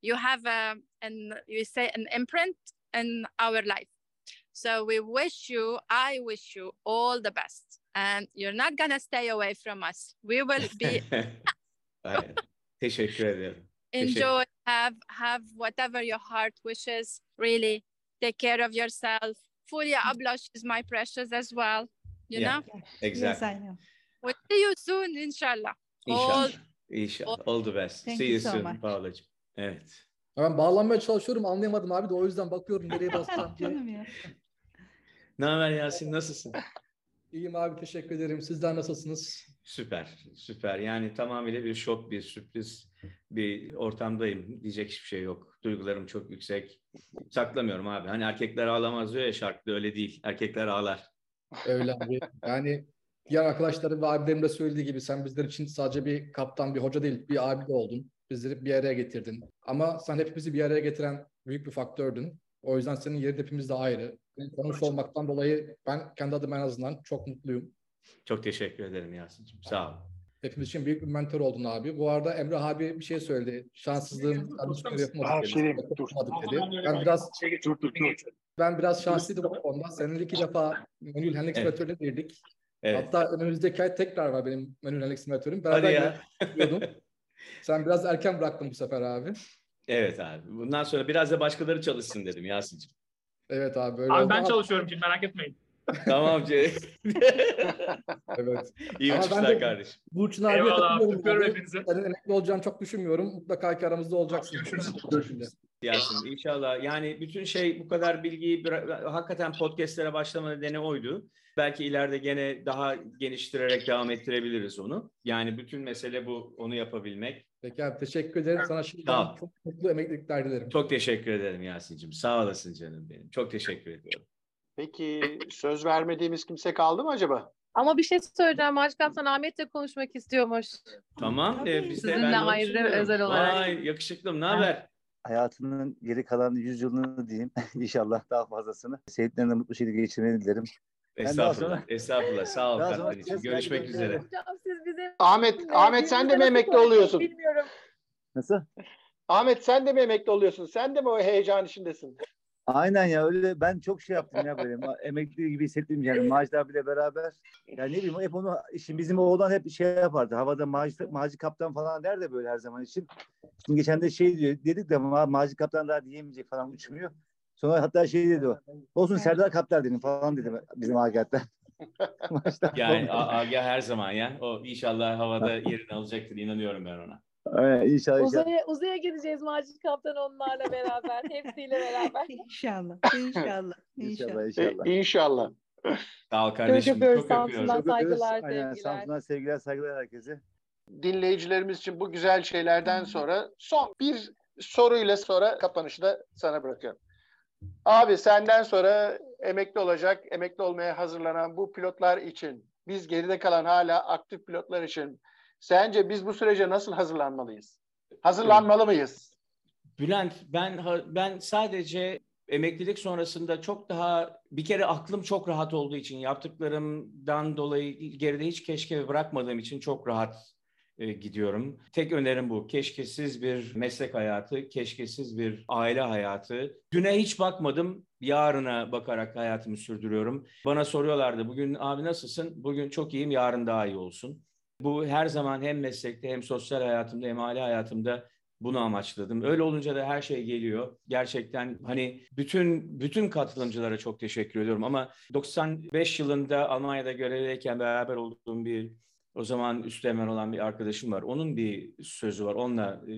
S19: You have a, and you say an imprint in our life. So we wish you, I wish you all the best. And you're not going to stay away from us. We will be
S3: Aynen. Teşekkür ederim. Teşekkür-
S19: enjoy, have have whatever your heart wishes. Really take care of yourself. Fulia Ablosh is my precious as well. You
S3: Yeah,
S19: know?
S3: exactly.
S4: Yes, I know.
S19: We'll see you soon, inshallah.
S3: İnşallah.
S19: All
S3: İnşallah. All the best.
S4: Thank
S3: See
S4: you
S3: you
S4: so
S3: soon
S4: much.
S3: Paula'cığım. Evet.
S20: Ben bağlanmaya çalışıyorum anlayamadım abi de o yüzden bakıyorum nereye basacağım diye.
S3: Ne haber Yasin? Nasılsın?
S20: İyiyim abi teşekkür ederim. Sizler nasılsınız?
S3: Süper, süper. Yani tamamıyla bir şok, bir sürpriz bir ortamdayım. Diyecek hiçbir şey yok. Duygularım çok yüksek. Saklamıyorum abi. Hani erkekler ağlamaz diyor ya şarkıda öyle değil. Erkekler ağlar.
S20: Öyle abi. Yani diğer arkadaşlarım ve abilerim de söylediği gibi sen bizler için sadece bir kaptan, bir hoca değil, bir abi de oldun. Bizleri bir araya getirdin. Ama sen hepimizi bir araya getiren büyük bir faktördün. O yüzden senin yerin hepimizde ayrı. Tanımış olmaktan dolayı ben kendi adıma en azından çok mutluyum.
S3: Çok teşekkür ederim Yasin'cim. Sağ ol.
S20: Hepimiz için büyük bir mentor oldun abi. Bu arada Emrah abi bir şey söyledi. Şanssızlığın görev
S11: Aa,
S20: yapamadık dedi.
S11: dur.
S20: Yapamadık dedi. Ben biraz
S11: Dur dur dur.
S20: ben biraz şanslıydım o konuda. Seninle iki defa Menül Henlik
S3: Evet.
S20: Simülatörü'ne girdik.
S3: Evet.
S20: Hatta önümüzdeki ay tekrar var benim Menül Henlik Simülatörüm.
S3: Hadi
S20: Beraber
S3: ya.
S20: giriyordum. Sen biraz erken bıraktın bu sefer abi.
S3: Evet abi. Bundan sonra biraz da başkaları çalışsın dedim Yasin'cim.
S20: Evet abi böyle
S6: Abi ben
S20: ama-
S6: çalışıyorum şimdi merak etmeyin.
S3: Tamam C.
S20: Evet.
S3: İyi
S20: Ama ben
S3: uçuşlar
S20: de
S3: kardeşim.
S20: Burçin abiye
S6: Eyvallah, öpüyorum
S20: abi.
S6: hepinizi.
S20: Senin emekli olacağını çok düşünmüyorum. Mutlaka ki aramızda olacaksın. Görüşürüz.
S3: Yasin inşallah. Yani bütün şey bu kadar bilgiyi hakikaten podcastlere başlama nedeni oydu. Belki ileride gene daha geliştirerek devam ettirebiliriz onu. Yani bütün mesele bu onu yapabilmek.
S20: Peki abi teşekkür ederim. Sana şimdiden
S3: ol.
S20: çok mutlu emeklilikler dilerim.
S3: Çok teşekkür ederim Yasin'cim. Sağ olasın canım benim. Çok teşekkür ediyorum.
S1: Peki söz vermediğimiz kimse kaldı mı acaba?
S21: Ama bir şey söyleyeceğim. Macit Kaptan Ahmet de konuşmak istiyormuş.
S3: Tamam. E, biz de
S21: Sizinle
S3: ben de
S21: ayrı, özel olarak.
S3: Vay yakışıklım. Ne haber?
S22: hayatının geri kalan 100 yılını diyeyim. İnşallah daha fazlasını. Sevdiklerine mutlu şekilde geçirmeni dilerim.
S3: Estağfurullah. Estağfurullah. Sağ ol
S22: Daha sonra siz-
S3: Görüşmek üzere.
S21: Hocam siz bize
S1: Ahmet, Ahmet sen de mi emekli oluyorsun?
S21: Bilmiyorum.
S22: Nasıl?
S1: Ahmet sen de mi emekli oluyorsun? Sen de mi o heyecan içindesin?
S22: Aynen ya öyle ben çok şey yaptım ya böyle emekli gibi hissettim yani Macit abiyle beraber. Ya ne bileyim hep onu şimdi bizim oğlan hep şey yapardı. Havada Macit, Macit kaptan falan der de böyle her zaman için. Şimdi geçen de şey diyor dedik de Macit kaptan daha diyemeyecek falan uçmuyor. Sonra hatta şey dedi o. Olsun Serdar Kaptan dedim falan dedi bizim Agah'ta.
S3: Yani A- Agah her zaman ya. O inşallah havada yerini alacaktır. İnanıyorum ben ona.
S22: İnşallah inşallah.
S21: Uzaya, uzaya gideceğiz Macit Kaptan onlarla beraber. Hepsiyle beraber.
S4: İnşallah. İnşallah.
S22: İnşallah
S1: E,
S22: inşallah.
S1: İnşallah.
S3: Sağ ol kardeşim.
S21: öpüyoruz,
S3: Çok
S21: Samsun'dan
S3: öpüyorum.
S21: saygılar,
S22: Aynen,
S21: sevgiler.
S22: Samsun'dan sevgiler saygılar herkese.
S1: Dinleyicilerimiz için bu güzel şeylerden sonra son bir soruyla sonra kapanışı da sana bırakıyorum. Abi senden sonra emekli olacak, emekli olmaya hazırlanan bu pilotlar için, biz geride kalan hala aktif pilotlar için sence biz bu sürece nasıl hazırlanmalıyız? Hazırlanmalı mıyız?
S3: Bülent ben ben sadece emeklilik sonrasında çok daha bir kere aklım çok rahat olduğu için yaptıklarımdan dolayı geride hiç keşke bırakmadığım için çok rahat e, gidiyorum. Tek önerim bu. Keşkesiz bir meslek hayatı, keşkesiz bir aile hayatı. Düne hiç bakmadım. Yarına bakarak hayatımı sürdürüyorum. Bana soruyorlardı bugün abi nasılsın? Bugün çok iyiyim, yarın daha iyi olsun. Bu her zaman hem meslekte hem sosyal hayatımda hem aile hayatımda bunu amaçladım. Öyle olunca da her şey geliyor. Gerçekten hani bütün bütün katılımcılara çok teşekkür ediyorum ama 95 yılında Almanya'da görevdeyken beraber olduğum bir o zaman üsteğmen olan bir arkadaşım var. Onun bir sözü var. Onunla e,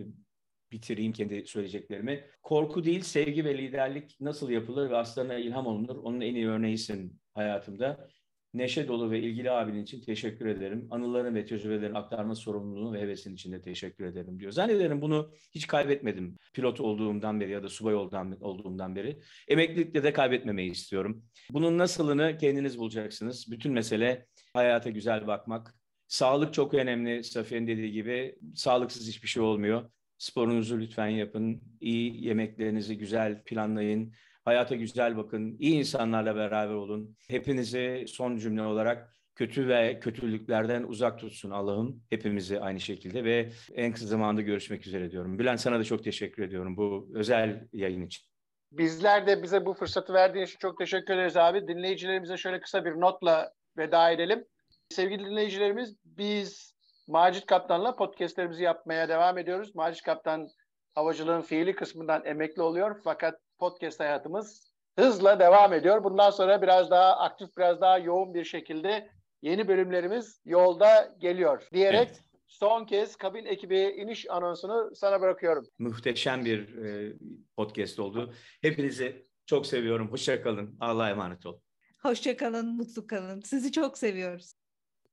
S3: bitireyim kendi söyleyeceklerimi. Korku değil, sevgi ve liderlik nasıl yapılır ve aslarına ilham olunur. Onun en iyi örneğisin hayatımda. Neşe dolu ve ilgili abinin için teşekkür ederim. Anıların ve tecrübelerin aktarma sorumluluğu ve hevesin için de teşekkür ederim diyor. Zannederim bunu hiç kaybetmedim. Pilot olduğumdan beri ya da subay olduğumdan beri. Emeklilikte de kaybetmemeyi istiyorum. Bunun nasılını kendiniz bulacaksınız. Bütün mesele hayata güzel bakmak. Sağlık çok önemli. Safiye'nin dediği gibi sağlıksız hiçbir şey olmuyor. Sporunuzu lütfen yapın. İyi yemeklerinizi güzel planlayın. Hayata güzel bakın. İyi insanlarla beraber olun. Hepinizi son cümle olarak kötü ve kötülüklerden uzak tutsun Allah'ım. Hepimizi aynı şekilde ve en kısa zamanda görüşmek üzere diyorum. Bülent sana da çok teşekkür ediyorum bu özel yayın için.
S1: Bizler de bize bu fırsatı verdiğin için çok teşekkür ederiz abi. Dinleyicilerimize şöyle kısa bir notla veda edelim. Sevgili dinleyicilerimiz biz Macit Kaptan'la podcastlerimizi yapmaya devam ediyoruz. Macit Kaptan havacılığın fiili kısmından emekli oluyor fakat podcast hayatımız hızla devam ediyor. Bundan sonra biraz daha aktif, biraz daha yoğun bir şekilde yeni bölümlerimiz yolda geliyor diyerek
S3: Evet.
S1: son kez kabin ekibi iniş anonsunu sana bırakıyorum.
S3: Muhteşem bir e, podcast oldu. Hepinizi çok seviyorum. Hoşça kalın. Allah'a emanet olun.
S4: Hoşça kalın, mutlu kalın. Sizi çok seviyoruz.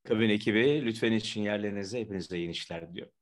S3: Kabin ekibi lütfen için yerlerinize hepinize iyi inişler diliyorum.